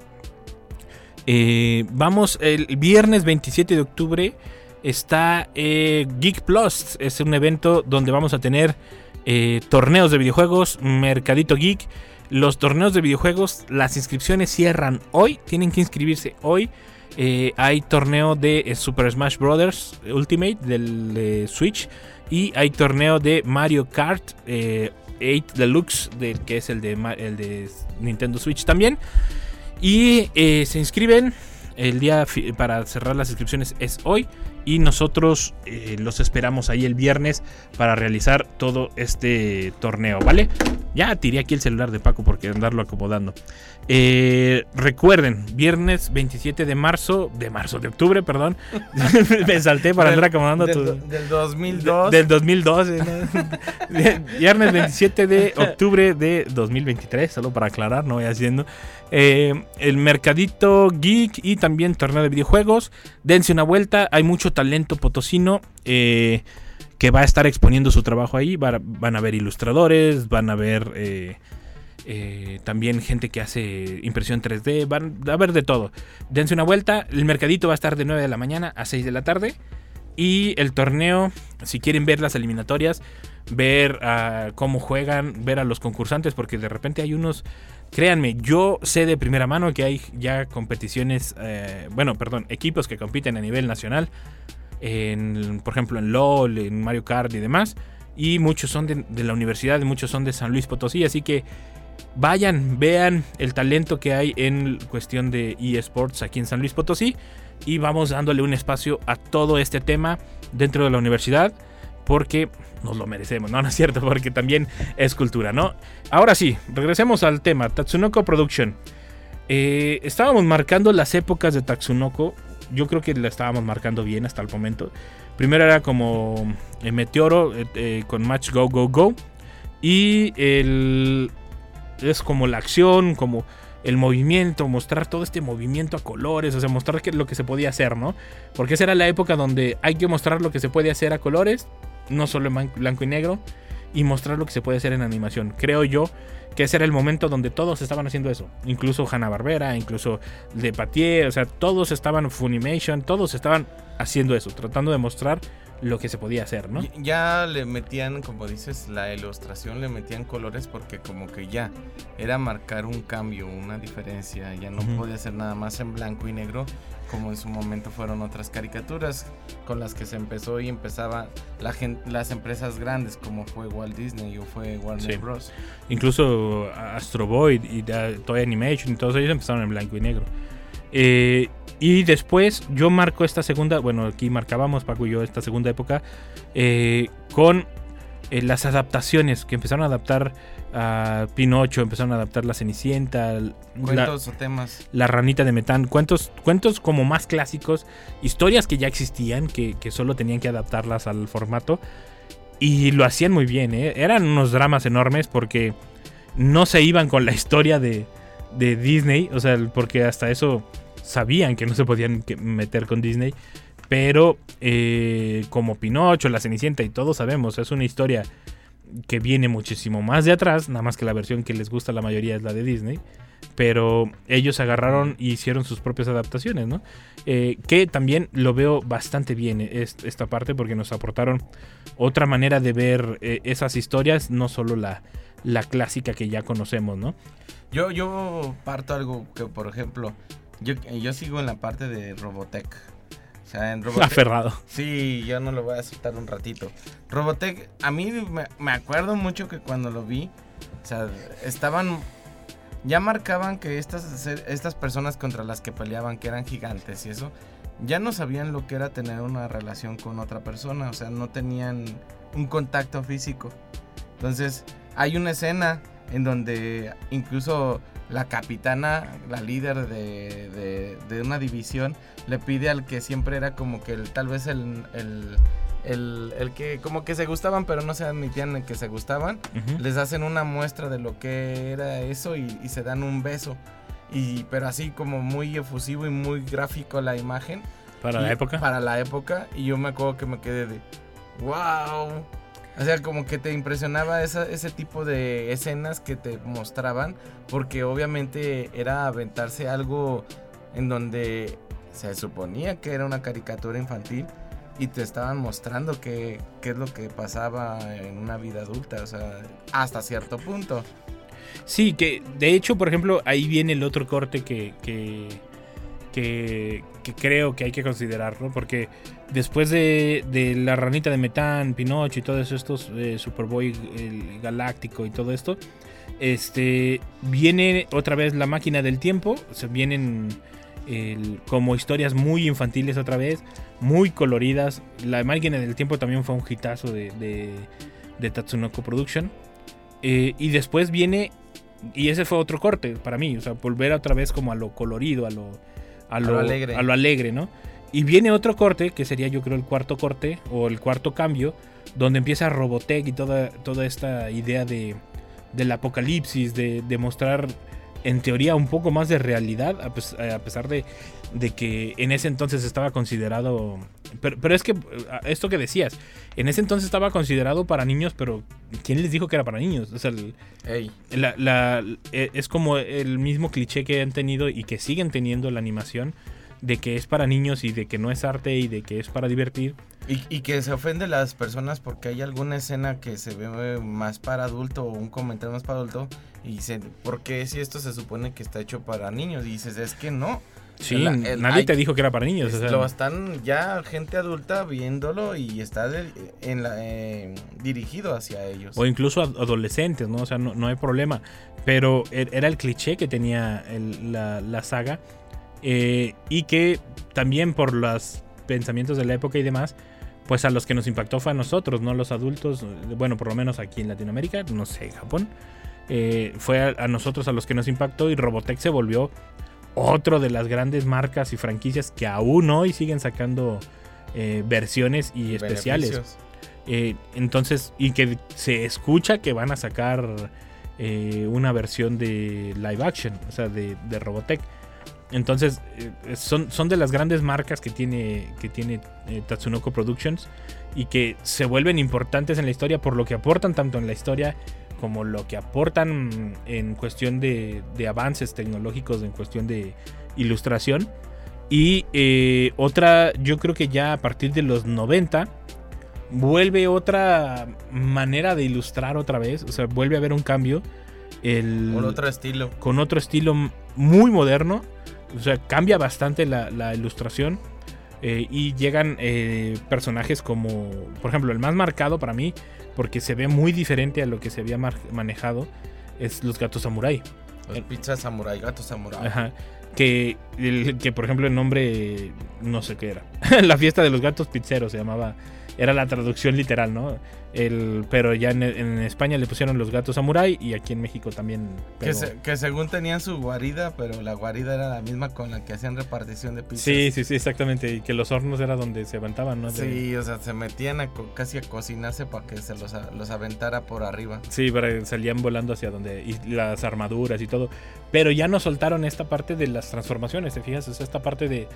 Eh, vamos, el viernes 27 de octubre está eh, Geek Plus. Es un evento donde vamos a tener torneos de videojuegos, Mercadito Geek. Los torneos de videojuegos, las inscripciones cierran hoy. Tienen que inscribirse hoy. Hay torneo de Super Smash Bros. Ultimate del Switch. Y hay torneo de Mario Kart eh, 8 Deluxe, del que es el de, el de Nintendo Switch también. Y eh, se inscriben. El día para cerrar las inscripciones es hoy. Y nosotros eh, los esperamos ahí el viernes para realizar todo este torneo, ¿vale? Ya tiré aquí el celular de Paco porque andarlo acomodando. Eh, recuerden, viernes 27 de marzo, de marzo, de octubre, perdón. Me salté para andar acomodando del, tu- del 2002. del 2012. ¿no? Viernes 27 de octubre de 2023, solo para aclarar, no voy haciendo. Eh, el Mercadito Geek y también torneo de videojuegos. Dense una vuelta, hay mucho talento potosino. eh, que va a estar exponiendo su trabajo ahí. Va- van a ver ilustradores, van a ver eh, también gente que hace impresión 3D, van a ver de todo. Dense una vuelta, el mercadito va a estar de 9 de la mañana a 6 de la tarde. Y el torneo, si quieren ver las eliminatorias, ver ah, cómo juegan, ver a los concursantes, porque de repente hay unos, créanme, yo sé de primera mano que hay ya competiciones, eh, bueno, perdón, equipos que compiten a nivel nacional, por ejemplo en LOL, en Mario Kart y demás, y muchos son de, de la universidad, muchos son de San Luis Potosí, así que vayan, vean el talento que hay en cuestión de eSports aquí en San Luis Potosí y vamos dándole un espacio a todo este tema dentro de la universidad porque nos lo merecemos, no, es cierto, porque también es cultura, ¿no? Ahora sí, regresemos al tema, Tatsunoko Production. Eh, estábamos marcando las épocas de Tatsunoko, yo creo que la estábamos marcando bien hasta el momento. Primero era como eh, Meteoro eh, con Match Go Go Go y el es como la acción, como el movimiento, mostrar todo este movimiento a colores, o sea, mostrar que, lo que se podía hacer, ¿no? Porque esa era la época donde hay que mostrar lo que se puede hacer a colores, no solo en blanco y negro, y mostrar lo que se puede hacer en animación. Creo yo que ese era el momento donde todos estaban haciendo eso, incluso Hanna-Barbera, incluso de Patier, o sea, todos estaban Funimation, todos estaban haciendo eso, tratando de mostrar lo que se podía hacer, ¿no? Ya le metían, como dices, la ilustración, le metían colores porque como que ya era marcar un cambio, una diferencia. Ya no podía ser nada más en blanco y negro como en su momento fueron otras caricaturas con las que se empezó y empezaba la las empresas grandes como fue Walt Disney o fue Warner Sí. Bros. Incluso Astro Boy y da- Toy Animation y todos ellos empezaron en blanco y negro. Eh, y después yo marco esta segunda, bueno, aquí marcábamos Paco y yo esta segunda época eh, con eh, las adaptaciones que empezaron a adaptar a Pinocho, empezaron a adaptar La Cenicienta, la, Cuentos o temas. la ranita de metán, cuentos, cuentos como más clásicos, historias que ya existían, que, que solo tenían que adaptarlas al formato. Y lo hacían muy bien, ¿eh? eran unos dramas enormes porque no se iban con la historia de, de Disney, o sea, porque hasta eso sabían que no se podían meter con Disney. Pero eh, como Pinocho, La Cenicienta y todos sabemos, es una historia que viene muchísimo más de atrás, nada más que la versión que les gusta a la mayoría es la de Disney. Pero ellos agarraron y hicieron sus propias adaptaciones, ¿no? Eh, que también lo veo bastante bien es- esta parte porque nos aportaron otra manera de ver eh, esas historias, no solo la, la clásica que ya conocemos, ¿no? Yo, yo parto algo que, por ejemplo, yo, yo sigo en la parte de Robotech. O sea, en Robotech. Aferrado. Sí, yo no lo voy a soltar un ratito. Robotech, a mí me, me acuerdo mucho que cuando lo vi, o sea, estaban. Ya marcaban que estas, estas personas contra las que peleaban, que eran gigantes y eso, ya no sabían lo que era tener una relación con otra persona, o sea, no tenían un contacto físico. Entonces, hay una escena en donde incluso la capitana, la líder de, de- de una división, le pide al que siempre era como que el, tal vez el, el, el- el que como que se gustaban pero no se admitían en que se gustaban, les hacen una muestra de lo que era eso y, y se dan un beso. Y, pero así como muy efusivo y muy gráfico la imagen. Para la época. Para la época. Y yo me acuerdo que me quedé de, wow. O sea, como que te impresionaba ese tipo de escenas que te mostraban, porque obviamente era aventarse algo en donde se suponía que era una caricatura infantil y te estaban mostrando qué, qué es lo que pasaba en una vida adulta, o sea, hasta cierto punto. Sí, que de hecho, por ejemplo, ahí viene el otro corte que, que, que, que creo que hay que considerar, ¿no? Porque después de, de la ranita de metán, Pinocho y todos estos, eh, Superboy el galáctico y todo esto, este viene otra vez la máquina del tiempo, se vienen el- como historias muy infantiles otra vez, muy coloridas. La máquina del tiempo también fue un hitazo de, de, de Tatsunoko Production. Eh, y después viene, y ese fue otro corte para mí, o sea, volver otra vez como a lo colorido, a lo, a lo alegre. a lo alegre, ¿no? Y viene otro corte, que sería yo creo el cuarto corte, o el cuarto cambio, donde empieza Robotech y toda, toda esta idea de, del apocalipsis, de, de mostrar en teoría un poco más de realidad, a, pes- a pesar de, de que en ese entonces estaba considerado... Pero, pero es que eh, esto que decías, en ese entonces estaba considerado para niños, pero ¿quién les dijo que era para niños? O sea, el- la- la- eh, es como el mismo cliché que han tenido y que siguen teniendo la animación de que es para niños y de que no es arte y de que es para divertir. Y, y que se ofende las personas porque hay alguna escena que se ve más para adulto o un comentario más para adulto y dicen, ¿por qué si esto se supone que está hecho para niños? Y dices, es que no. Sí, El- el- nadie hay- te dijo que era para niños. o Es- sea, lo están ya gente adulta viéndolo y está de- en la, eh, dirigido hacia ellos. o incluso ad- adolescentes, ¿no? O sea, no, no hay problema. Pero er- era el cliché que tenía el- la, la saga. Eh, y que también por los pensamientos de la época y demás, pues a los que nos impactó fue a nosotros, no los adultos. Bueno, por lo menos aquí en Latinoamérica, no sé, Japón. eh, fue a, a nosotros a los que nos impactó y Robotech se volvió otro de las grandes marcas y franquicias que aún hoy siguen sacando eh, versiones y especiales. Entonces, y que se escucha que van a sacar una versión de live action, o sea, de, de Robotech. Entonces, eh, son, son de las grandes marcas que tiene, que tiene eh, Tatsunoko Productions y que se vuelven importantes en la historia por lo que aportan tanto en la historia como lo que aportan en cuestión de, de avances tecnológicos, en cuestión de ilustración. Y eh, otra, yo creo que ya a partir de los 90, vuelve otra manera de ilustrar otra vez, o sea, vuelve a haber un cambio. El, Con otro estilo. con otro estilo muy moderno. O sea, cambia bastante la, la ilustración. eh, y llegan eh, personajes como, por ejemplo, el más marcado para mí, porque se ve muy diferente a lo que se había manejado, es los gatos samurai. Los pizza samurai, gato samurai. Ajá. Que, el- que, por ejemplo, el nombre, no sé qué era. la fiesta de los gatos pizzeros se llamaba. Era la traducción literal, ¿no? El, pero ya en, en España le pusieron los gatos samurai y aquí en México también. Que, pero- se- que según tenían su guarida, pero la guarida era la misma con la que hacían repartición de pizzas. Sí, sí, sí, exactamente. Y que los hornos era donde se aventaban, ¿no? Sí, o sea, se metían a casi a cocinarse para que se los, los aventara por arriba. Sí, pero salían volando hacia donde. Y las armaduras y todo. Pero ya no soltaron esta parte de las transformaciones, ¿te fijas? O sea, esta parte de.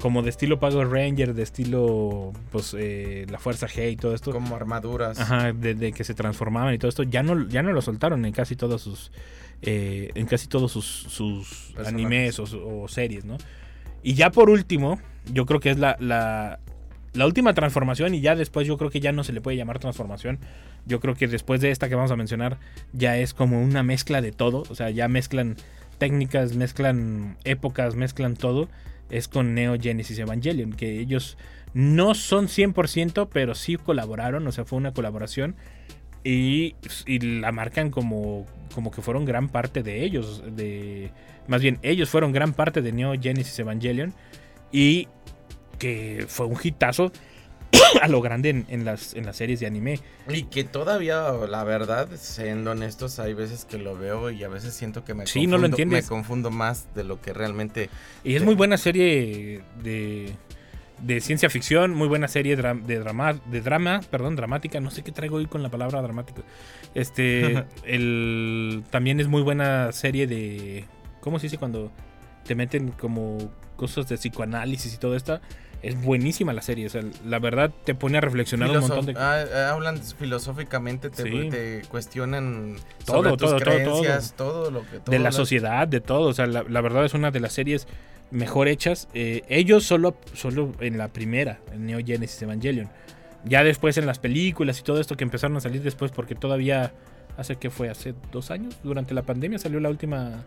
Como de estilo Power Ranger, de estilo. Pues eh, la Fuerza G y todo esto. Como armaduras. Ajá, de, de que se transformaban y todo esto. Ya no, ya no lo soltaron en casi todos sus. eh, en casi todos sus, animes o series, ¿no? Y ya por último, yo creo que es la, la, la última transformación. Y ya después yo creo que ya no se le puede llamar transformación. Yo creo que después de esta que vamos a mencionar, ya es como una mezcla de todo. O sea, ya mezclan técnicas, mezclan épocas, mezclan todo. Es con Neo Genesis Evangelion, que ellos no son 100%, pero sí colaboraron, o sea, fue una colaboración. Y, y la marcan como, como que fueron gran parte de ellos. De, más bien, ellos fueron gran parte de Neo Genesis Evangelion. Y que fue un hitazo a lo grande en, en las, en las series de anime. Y que todavía, la verdad, siendo honestos, hay veces que lo veo y a veces siento que me, Sí, confundo, no lo entiendes. me confundo más de lo que realmente... Y es muy buena serie de, de ciencia ficción, muy buena serie de drama, de drama, perdón, dramática, no sé qué traigo hoy con la palabra dramático. Este, el, también es muy buena serie de, ¿cómo se dice cuando te meten como cosas de psicoanálisis y todo esto? Es buenísima la serie, o sea, la verdad te pone a reflexionar un montón de ah, ah, hablan filosóficamente, te, Sí. te cuestionan Todo, sobre tus todo, todo, creencias, todo, lo que... de todo la lo- sociedad, de todo. O sea, la, la verdad es una de las series mejor hechas. Eh, ellos solo, solo en la primera, en Neo Genesis Evangelion. Ya después en las películas y todo esto que empezaron a salir después, porque todavía hace que fue hace dos años, durante la pandemia salió la última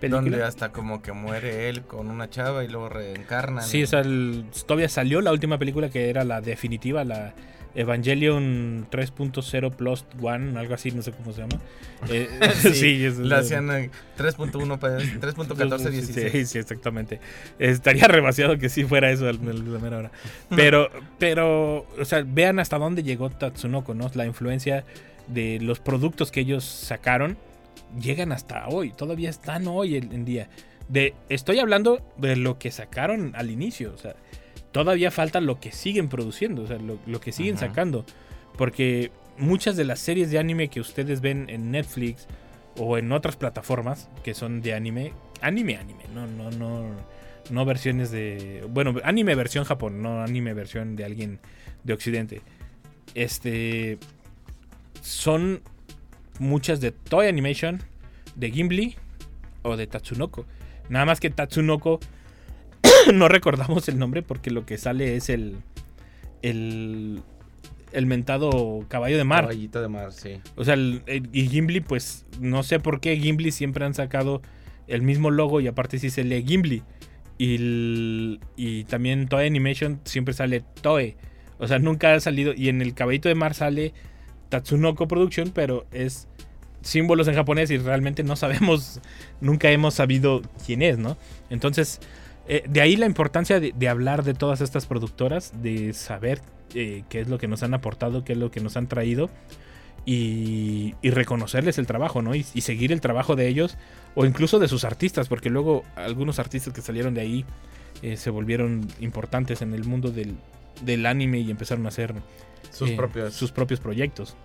película. Donde hasta como que muere él con una chava y luego reencarnan. Sí, o sea, el- todavía salió la última película que era la definitiva, la Evangelion 3.0 Plus One, algo así, no sé cómo se llama. Eh, sí, la hacían eh, 3.1, pa- 3.14, 16. Sí, sí, exactamente. Estaría demasiado que sí fuera eso al- al- la mera hora. Pero, pero, o sea, vean hasta dónde llegó Tatsunoko, ¿no? La influencia de los productos que ellos sacaron llegan hasta hoy. Todavía están hoy en, día. De, estoy hablando de lo que sacaron al inicio. O sea, todavía falta lo que siguen produciendo. O sea, lo, lo que siguen Ajá. sacando. Porque muchas de las series de anime que ustedes ven en Netflix o en otras plataformas que son de anime, anime, anime, no, no, no, no versiones de, bueno, anime versión Japón, no anime versión de alguien de Occidente. Este, son muchas de Toy Animation, de Gimli o de Tatsunoko. Nada más que Tatsunoko no recordamos el nombre porque lo que sale es el el el mentado caballo de mar. Caballito de mar, sí. O sea, el- el- y Gimli, pues no sé por qué Gimli siempre han sacado el mismo logo y aparte sí se lee Gimli. Y, y también Toei Animation siempre sale Toei. O sea, nunca ha salido. Y en el Caballito de Mar sale Tatsunoko Production, pero es símbolos en japonés y realmente no sabemos, nunca hemos sabido quién es, ¿no? Entonces, eh, de ahí la importancia de, hablar de todas estas productoras, de saber eh, qué es lo que nos han aportado, qué es lo que nos han traído y, y reconocerles el trabajo, ¿no? Y, y seguir el trabajo de ellos o incluso de sus artistas, porque luego algunos artistas que salieron de ahí eh, se volvieron importantes en el mundo del, del anime y empezaron a hacer Sus eh, propios. sus propios proyectos.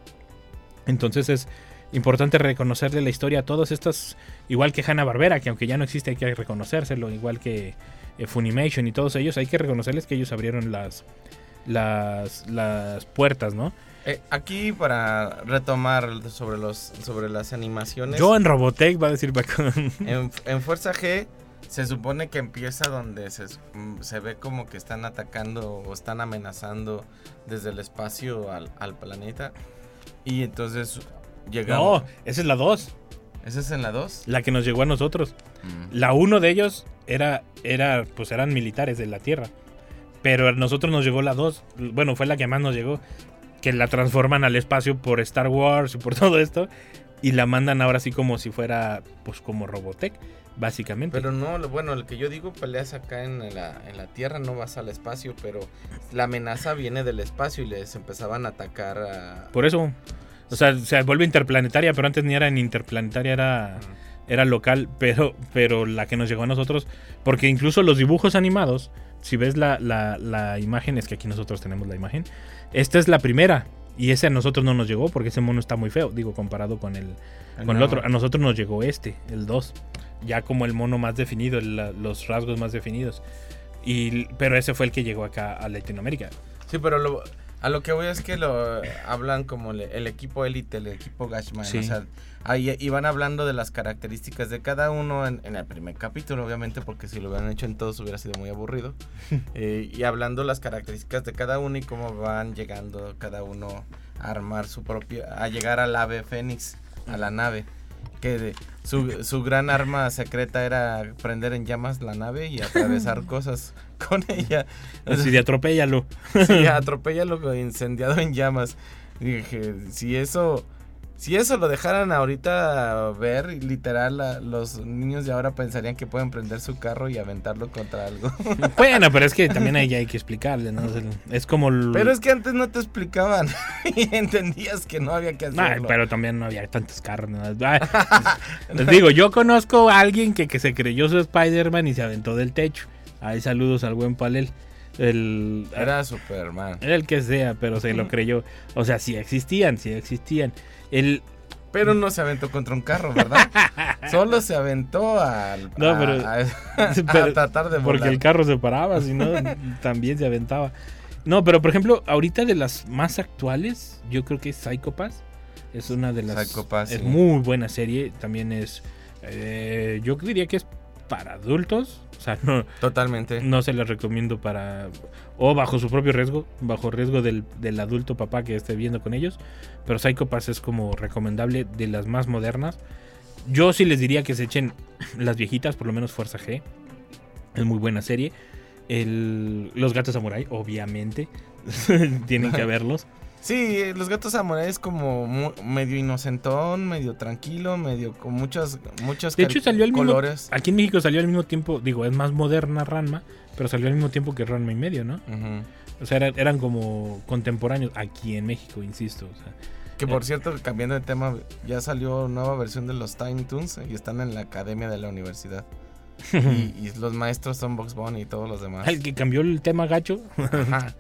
Entonces es importante reconocerle la historia a todos estos, igual que Hanna Barbera, que aunque ya no existe hay que reconocérselo, igual que eh, Funimation y todos ellos, hay que reconocerles que ellos abrieron las las, las puertas, ¿no? Eh, aquí para retomar sobre los sobre las animaciones. Yo en Robotech va a decir Paco. en, en Fuerza G Se supone que empieza donde se, mm, se ve como que están atacando o están amenazando desde el espacio al, al planeta. Y entonces llegamos. No, esa es la 2. ¿Esa es en la 2? La que nos llegó a nosotros. Mm. La 1 de ellos era, era, pues eran militares de la Tierra. Pero a nosotros nos llegó la 2. Bueno, fue la que más nos llegó. Que la transforman al espacio por Star Wars y por todo esto. Y la mandan ahora así como si fuera, pues como Robotech, básicamente. Pero no, lo- bueno, el que yo digo peleas acá en la, en la Tierra, no vas al espacio, pero la amenaza viene del espacio y les empezaban a atacar a... Por eso. O sea, se vuelve interplanetaria, pero antes ni era en interplanetaria, era, era local, pero, pero la que nos llegó a nosotros, porque incluso los dibujos animados, si ves la, la, la imagen, es que aquí nosotros tenemos la imagen, esta es la primera, y ese a nosotros no nos llegó, porque ese mono está muy feo, digo, comparado con el, con el otro. A nosotros nos llegó este, el 2, ya como el mono más definido, el- la- los rasgos más definidos. Y, pero ese fue el que llegó acá a Latinoamérica. Sí, pero lo- a lo que voy es que lo hablan como el, el equipo élite, el equipo Gashman. Sí. O sea, ahí iban hablando de las características de cada uno en, en el primer capítulo, obviamente, porque si lo hubieran hecho en todos hubiera sido muy aburrido. Eh, y hablando las características de cada uno y cómo van llegando cada uno a armar su propio, a llegar al ave Fénix, a la nave. Que su, su gran arma secreta era prender en llamas la nave y atravesar cosas con ella. Así de atropéllalo. Sí, atropéllalo incendiado en llamas. Dije, si eso, si eso lo dejaran ahorita ver, literal, la- los niños de ahora pensarían que pueden prender su carro y aventarlo contra algo. Bueno, pero es que también ahí hay que explicarle, ¿no? Es, como el... Pero es que antes no te explicaban y entendías que no había que hacerlo. pero también no había tantos carros. ¿no? Les digo, yo conozco a alguien que, que se creyó su Spider-Man y se aventó del techo. Ahí saludos al buen Palel. El, Era Superman. era el que sea, pero se lo creyó. O sea, sí existían, sí existían. El, Pero no se aventó contra un carro, ¿verdad? Solo se aventó al, No, a, pero- a- tratar de porque volar. el carro se paraba, si no, también se aventaba. No, pero por ejemplo, ahorita de las más actuales, yo creo que es Psycho Pass. Es una de las. Psycho Pass, es sí. muy buena serie. También es. eh, yo diría que es para adultos. O sea, no, Totalmente. no se las recomiendo para. O bajo su propio riesgo. Bajo riesgo del, del adulto papá que esté viendo con ellos. Pero Psycho Pass es como recomendable de las más modernas. Yo sí les diría que se echen las viejitas, por lo menos Fuerza G. Es muy buena serie. El, los gatos samurai, obviamente. Tienen que verlos. Sí, los gatos samurai es como mu- medio inocentón, medio tranquilo, medio con muchos, muchos De hecho, salió al mismo. colores. Aquí en México salió al mismo tiempo. Digo, es más moderna Ranma. Pero salió al mismo tiempo que Ranma y medio, ¿no? O sea, eran, eran como contemporáneos. Aquí en México, insisto. O sea, Que por cierto, cambiando de tema, ya salió nueva versión de los Tiny Toons y están en la academia de la universidad. Y, y los maestros son Box Bunny y todos los demás. el que cambió el tema gacho. Ajá.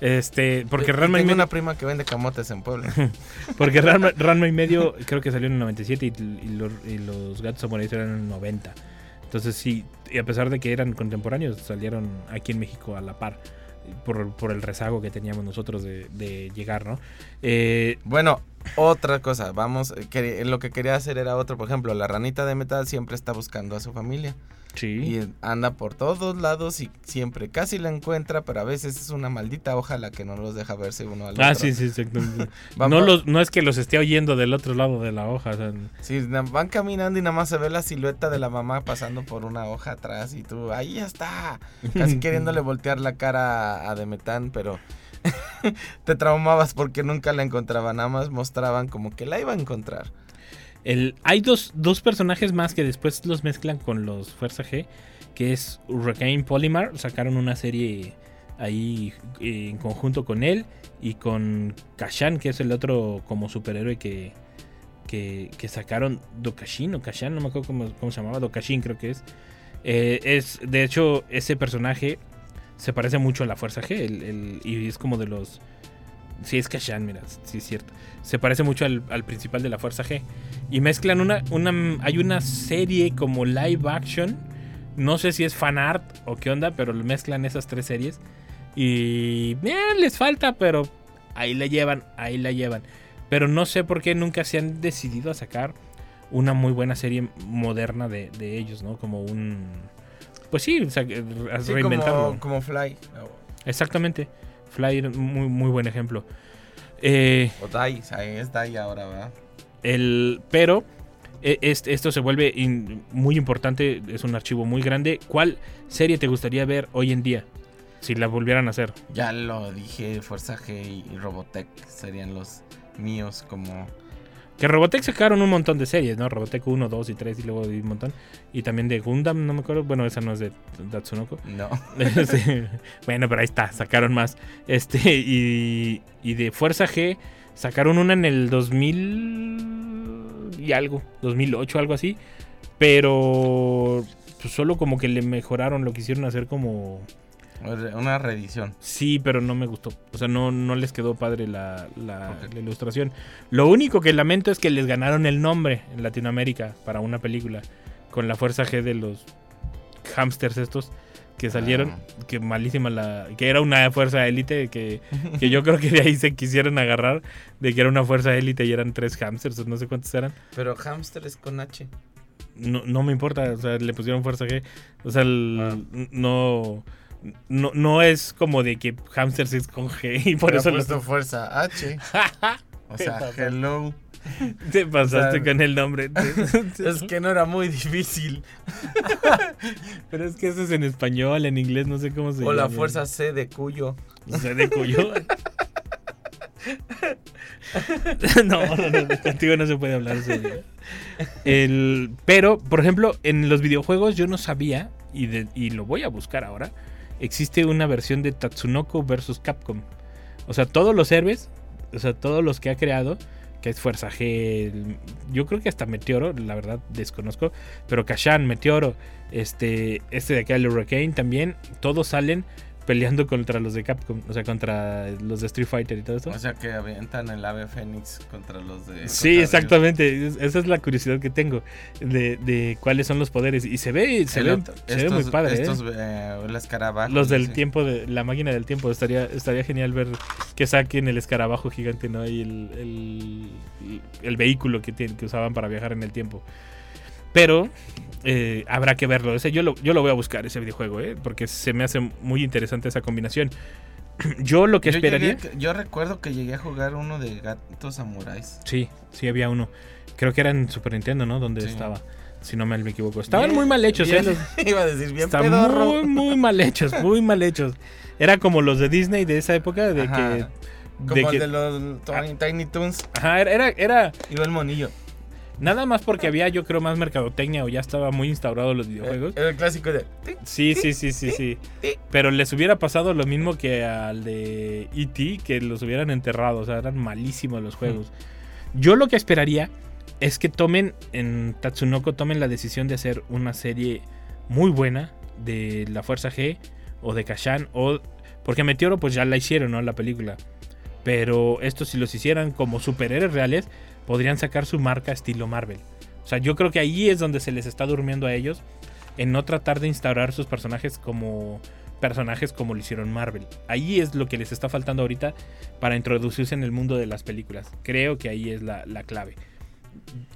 Este, porque Ranma y Tengo medio. una prima que vende camotes en Puebla. Porque Ranma, Ranma y medio creo que salió en el 97 y, y los, y los gatos samuráis eran en el 90. Entonces sí, y a pesar de que eran contemporáneos, salieron aquí en México a la par. Por, por el rezago que teníamos nosotros de, de llegar, ¿no? Eh, Bueno, otra cosa, vamos, eh, quería- lo que quería hacer era otro, por ejemplo, la ranita de metal siempre está buscando a su familia sí. y anda por todos lados y siempre casi la encuentra, pero a veces es una maldita hoja la que no los deja verse uno al Ah, otro. sí, sí, exactamente. No, los, no es que los esté oyendo del otro lado de la hoja. o sea, Sí, van caminando y nada más se ve la silueta de la mamá pasando por una hoja atrás y tú, ahí ya está, casi queriéndole voltear la cara a, a Demetán, pero te traumabas porque nunca la encontraba, nada más mostraban como que la iba a encontrar. Hay dos, dos personajes más que después los mezclan con los Fuerza G, que es Hurricane Polymar. Sacaron una serie ahí eh, en conjunto con él y con Kashan, que es el otro como superhéroe que, que, que sacaron Dokashin o Kashan, no me acuerdo cómo, cómo se llamaba, Dokashin creo que es. Eh, es. De hecho, ese personaje se parece mucho a la Fuerza G el- el- y es como de los... Sí, es Kashan, mira, sí es cierto. Se parece mucho al, al principal de la Fuerza G. Y mezclan una, una... Hay una serie como live action. No sé si es fan art o qué onda, pero mezclan esas tres series. Y... eh, les falta, pero ahí la llevan, ahí la llevan. Pero no sé por qué nunca se han decidido a sacar una muy buena serie moderna de, de ellos, ¿no? Como un... pues sí, o sea, a Sí, reinventarlo. como, como Fly. Exactamente. Fly, muy, muy buen ejemplo. Eh, O Dai, es Dai ahora, ¿verdad? el, pero este- esto se vuelve in- muy importante, es un archivo muy grande. ¿Cuál serie te gustaría ver hoy en día? Si la volvieran a hacer. Ya lo dije, Fuerza G y Robotech serían los míos como... Que Robotech sacaron un montón de series, ¿no? Robotech 1, 2 y 3 y luego un montón. Y también de Gundam, no me acuerdo. Bueno, esa no es de Tatsunoko. No. Sí. Bueno, pero ahí está, sacaron más. Este, y, y de Fuerza G sacaron una en el 2000 y algo, 2008, algo así. Pero pues, solo como que le mejoraron, lo quisieron hacer como... Una reedición. Sí, pero no me gustó. O sea, no, no les quedó padre la, la- ilustración. Lo único que lamento es que les ganaron el nombre en Latinoamérica para una película. Con la Fuerza G de los hamsters estos que salieron. Ah. Que malísima la... Que era una fuerza élite que, que yo creo que de ahí se quisieron agarrar. De que era una fuerza élite y eran tres hamsters o no sé cuántos eran. Pero Hamster es con H. No, no me importa, o sea, le pusieron fuerza G. O sea, el- Ah. no, no... No es como de que hamsters es con G y por Le ha eso... lo- puesto Fuerza H. O ¿Qué sea, hello. Te pasaste O sea, con el nombre. Es que no era muy difícil. Pero es que eso es en español, en inglés, no sé cómo se O la llama. Fuerza C de Cuyo. O sea, de cuyo. no, no, no, contigo no se puede hablar serio. El, pero, por ejemplo, en los videojuegos yo no sabía, y, de- y lo voy a buscar ahora, existe una versión de Tatsunoko versus Capcom. O sea, todos los héroes, o sea, todos los que ha creado, que es Fuerza G, yo creo que hasta Meteoro, la verdad desconozco, pero Kashan, Meteoro, este, este de acá, el Hurricane también, todos salen peleando contra los de Capcom, o sea, contra los de Street Fighter y todo esto. O sea que avientan el ave Fénix contra los de. Sí, exactamente. es- Esa es la curiosidad que tengo de, de cuáles son los poderes. Y se ve, se ve, otro- se ve muy padre. ¿eh? Estos, eh, el escarabajo. Los del sí. tiempo, de la máquina del tiempo. Estaría, estaría genial ver que saquen el escarabajo gigante, ¿no? Y el, el, el vehículo que, tienen, que usaban para viajar en el tiempo. Pero eh, habrá que verlo. Ese, yo, lo, yo lo voy a buscar, ese videojuego, ¿eh? Porque se me hace muy interesante esa combinación. Yo lo que Yo, esperaría... llegué- yo recuerdo que llegué a jugar uno de gatos samuráis. Sí, sí había uno. Creo que era en Super Nintendo, ¿no? Donde Sí. estaba. Si no me equivoco. Estaban Bien- muy mal hechos, bien- ¿eh? Los- Iba a decir bien Están pedorro. muy, muy mal hechos, muy mal hechos. Era como los de Disney de esa época, de Ajá. que... Como de el que- de los Tiny, Tiny Toons. Ajá, era, era, era Iba el monillo. Nada más porque había, yo creo, más mercadotecnia o ya estaba muy instaurado los videojuegos. Era el clásico de. Sí, sí, sí, sí, sí. Pero les hubiera pasado lo mismo que al de E.T., que los hubieran enterrado. O sea, eran malísimos los juegos. Yo lo que esperaría es que tomen en Tatsunoko, tomen la decisión de hacer una serie muy buena de la Fuerza G o de Kashan. O, porque Meteoro, pues ya la hicieron, ¿no? La película. Pero esto, si los hicieran como superhéroes reales, podrían sacar su marca estilo Marvel. O sea, yo creo que ahí es donde se les está durmiendo a ellos en no tratar de instaurar sus personajes como personajes como lo hicieron Marvel. Ahí es lo que les está faltando ahorita para introducirse en el mundo de las películas. Creo que ahí es la, la clave.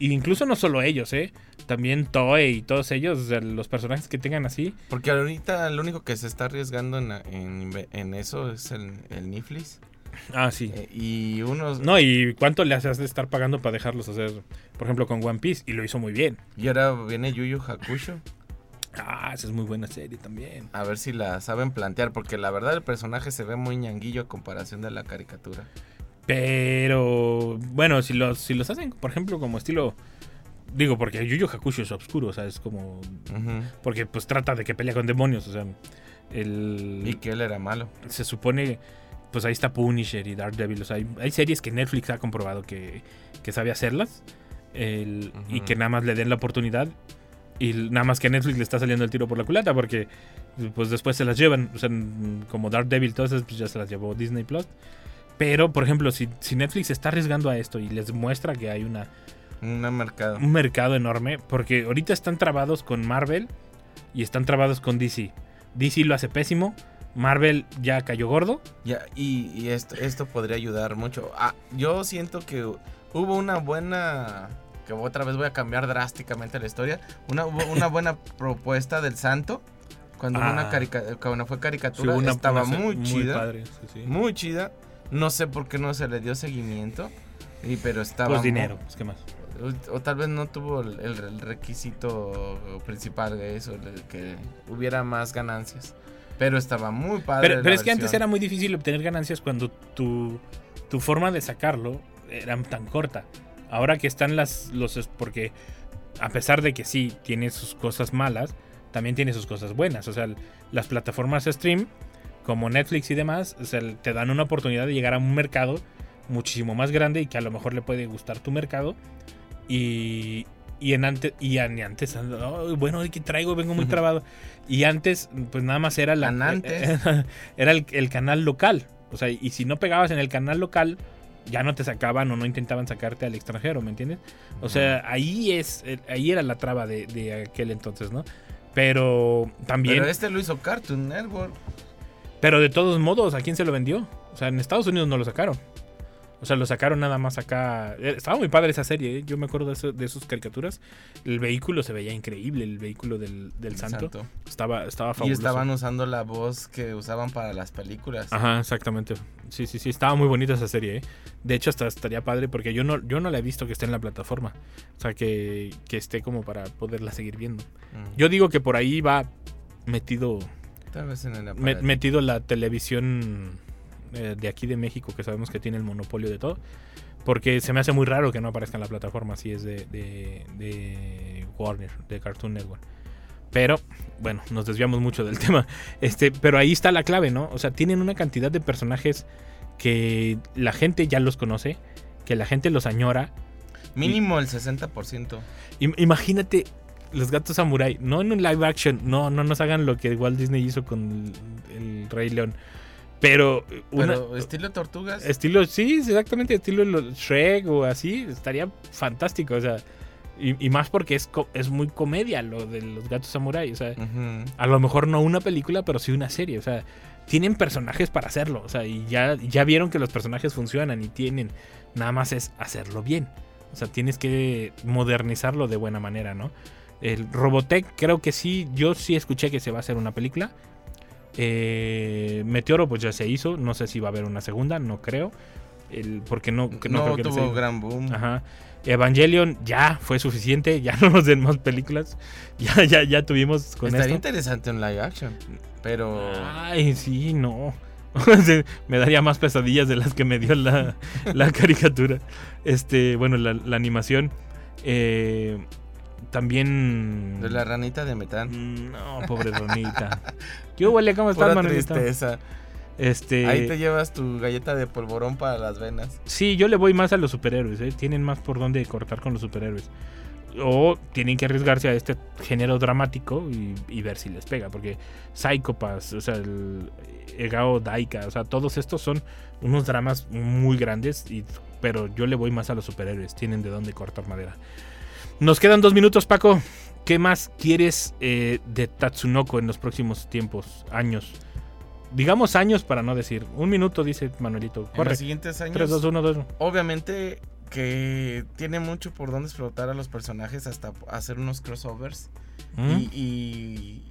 E incluso no solo ellos, ¿eh? También Toei y todos ellos, los personajes que tengan así. Porque ahorita lo único que se está arriesgando en, en, en eso es el, el Niflis. Ah, sí. Eh, y unos. No, y cuánto le haces de estar pagando para dejarlos hacer, por ejemplo, con One Piece. Y lo hizo muy bien. Y ahora viene Yu Yu Hakusho. Ah, esa es muy buena serie también. A ver si la saben plantear. Porque la verdad el personaje se ve muy ñanguillo a comparación de la caricatura. Pero bueno, si los, si los hacen, por ejemplo, como estilo. Digo, porque Yu Yu Hakusho es oscuro, o sea, es como. Porque pues trata de que pelea con demonios, o sea. El, Y que él era malo. se supone. Pues ahí está Punisher y Daredevil. O sea, hay, hay series que Netflix ha comprobado que, que sabe hacerlas. el- Y que nada más le den la oportunidad. Y nada más que a Netflix le está saliendo el tiro por la culata. Porque pues después se las llevan. O sea, como Daredevil, todas esas pues ya se las llevó Disney Plus. Pero, por ejemplo, si, si Netflix está arriesgando a esto y les muestra que hay una, Un mercado. un mercado enorme, porque ahorita están trabados con Marvel y están trabados con DC. DC lo hace pésimo, Marvel ya cayó gordo. Ya, y, y esto, esto podría ayudar mucho. Ah, yo siento que hubo una buena. Que otra vez voy a cambiar drásticamente la historia. Una, una buena propuesta del Santo. Cuando, Ah. una carica- cuando fue Sí, caricatura una- estaba una- muy chida. padre, sí, sí. Muy chida. No sé por qué no se le dio seguimiento. Y, pero estaba. Pues dinero, pues qué más. O, o tal vez no tuvo el, requisito principal de eso, que hubiera más ganancias. Pero estaba muy padre. Pero, es que antes era muy difícil obtener ganancias cuando tu, tu forma de sacarlo era tan corta. Ahora que están las los porque a pesar de que sí tiene sus cosas malas, también tiene sus cosas buenas. O sea, las plataformas stream como Netflix y demás, o sea, te dan una oportunidad de llegar a un mercado muchísimo más grande y que a lo mejor le puede gustar tu mercado. Y, y en antes, y an- y antes, "Ay, bueno, ¿qué traigo? Vengo muy trabado. Y antes, pues nada más era la. Anantes. Era el, el canal local. O sea, y si no pegabas en el canal local, ya no te sacaban o no intentaban sacarte al extranjero, ¿me entiendes? O sea, ahí es, ahí era la traba de, de aquel entonces, ¿no? Pero también. Pero este lo hizo Cartoon Network. Pero de todos modos, ¿a quién se lo vendió? O sea, en Estados Unidos no lo sacaron. O sea, lo sacaron nada más acá. Eh, Estaba muy padre esa serie, ¿eh? Yo me acuerdo de, eso- de sus caricaturas. El vehículo se veía increíble, el vehículo del, del santo. Santo. Estaba, estaba Y fabuloso. estaban usando la voz que usaban para las películas. Ajá, exactamente. Sí, sí, sí, estaba muy bonita esa serie, ¿eh? De hecho, hasta estaría padre porque yo no, yo no la he visto que esté en la plataforma. O sea, que, que esté como para poderla seguir viendo. Mm. Yo digo que por ahí va metido Tal vez en el me- aparato. metido la televisión eh, de aquí de México, que sabemos que tiene el monopolio de todo. Porque se me hace muy raro que no aparezca en la plataforma si es de, de, de Warner, de Cartoon Network. Pero, bueno, nos desviamos mucho del tema. Este, pero ahí está la clave, ¿no? O sea, tienen una cantidad de personajes que la gente ya los conoce, que la gente los añora. Mínimo el 60%. Im- imagínate los gatos samurai, no en un live action, no, no nos hagan lo que Walt Disney hizo con el, el Rey León. Pero, una, Pero estilo tortugas. estilo, sí, exactamente, estilo lo- Shrek o así, estaría fantástico, o sea, y, y más porque es, es muy comedia lo de los gatos samurai, o sea, a lo mejor no una película, pero sí una serie, o sea, tienen personajes para hacerlo, o sea, y ya, ya vieron que los personajes funcionan y tienen, nada más es hacerlo bien, o sea, tienes que modernizarlo de buena manera, ¿no? El Robotech, creo que sí, yo sí escuché que se va a hacer una película. Eh, Meteoro, pues ya se hizo, no sé si va a haber una segunda, no creo. El, porque no, no no creo que tuvo gran boom. Ajá. Evangelion ya fue suficiente, ya no nos den más películas. Ya, ya, ya tuvimos con Estaría esto. interesante un live action. Pero. Ay, sí, no. Me daría más pesadillas de las que me dio la, la caricatura. Este, bueno, la, la animación. Eh, también. De la ranita de metán. Mm, No, pobre Ronita. ¿Qué huele? ¿Cómo estás, Pura tristeza. Este. Ahí te llevas tu galleta de polvorón para las venas. Sí, yo le voy más a los superhéroes, ¿eh? Tienen más por dónde cortar con los superhéroes. O tienen que arriesgarse a este género dramático y, y ver si les pega. Porque Psychopaths, o sea, el Egao Daika, o sea, todos estos son unos dramas muy grandes. Y, pero yo le voy más a los superhéroes. Tienen de dónde cortar madera. Nos quedan dos minutos, Paco. ¿Qué más quieres eh, de Tatsunoko en los próximos tiempos, años? Digamos años para no decir. Un minuto, dice Manuelito. En Corre. los siguientes años. 3, 2, 1, 2. Obviamente que tiene mucho por donde explotar a los personajes hasta hacer unos crossovers. Y, y,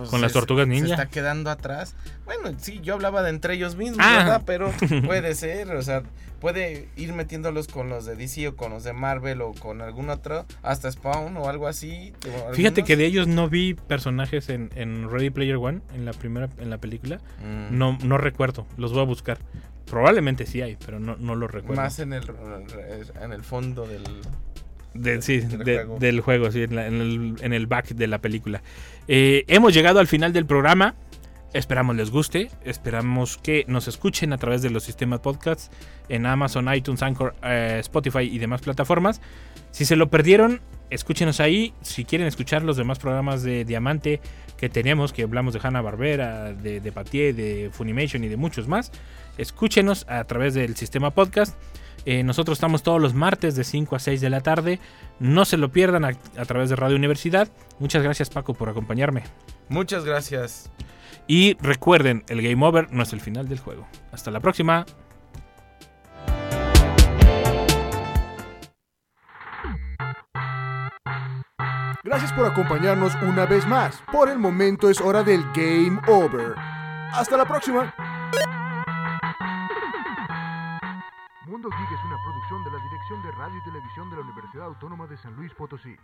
pues. Con las se- tortugas Se ninja. está quedando atrás. Bueno, sí, yo hablaba de entre ellos mismos, Ah. ¿verdad? Pero puede ser, o sea, puede ir metiéndolos con los de DC o con los de Marvel o con algún otro, hasta Spawn o algo así. o Fíjate que de ellos no vi personajes en, en Ready Player One, en la primera, en la película. Mm. No, no recuerdo, los voy a buscar. Probablemente sí hay, pero no, no lo recuerdo. Más en el, en el fondo del... De- sí, del de- juego. del juego, sí, en, la- en el, en el back de la película. Eh, hemos llegado al final del programa. Esperamos les guste. Esperamos que nos escuchen a través de los sistemas podcasts en Amazon, iTunes, Anchor, eh, Spotify y demás plataformas. Si se lo perdieron, escúchenos ahí. Si quieren escuchar los demás programas de Diamante que tenemos, que hablamos de Hanna Barbera, de, de Patier, de Funimation y de muchos más, escúchenos a través del sistema podcast. Eh, nosotros estamos todos los martes de 5 a 6 de la tarde. No se lo pierdan a, a través de Radio Universidad. Muchas gracias Paco por acompañarme. Muchas gracias. Y recuerden, el game over no es el final del juego. Hasta la próxima. Gracias por acompañarnos una vez más. Por el momento es hora del Game Over. Hasta la próxima. Mundo Geek es una producción de la Dirección de Radio y Televisión de la Universidad Autónoma de San Luis Potosí.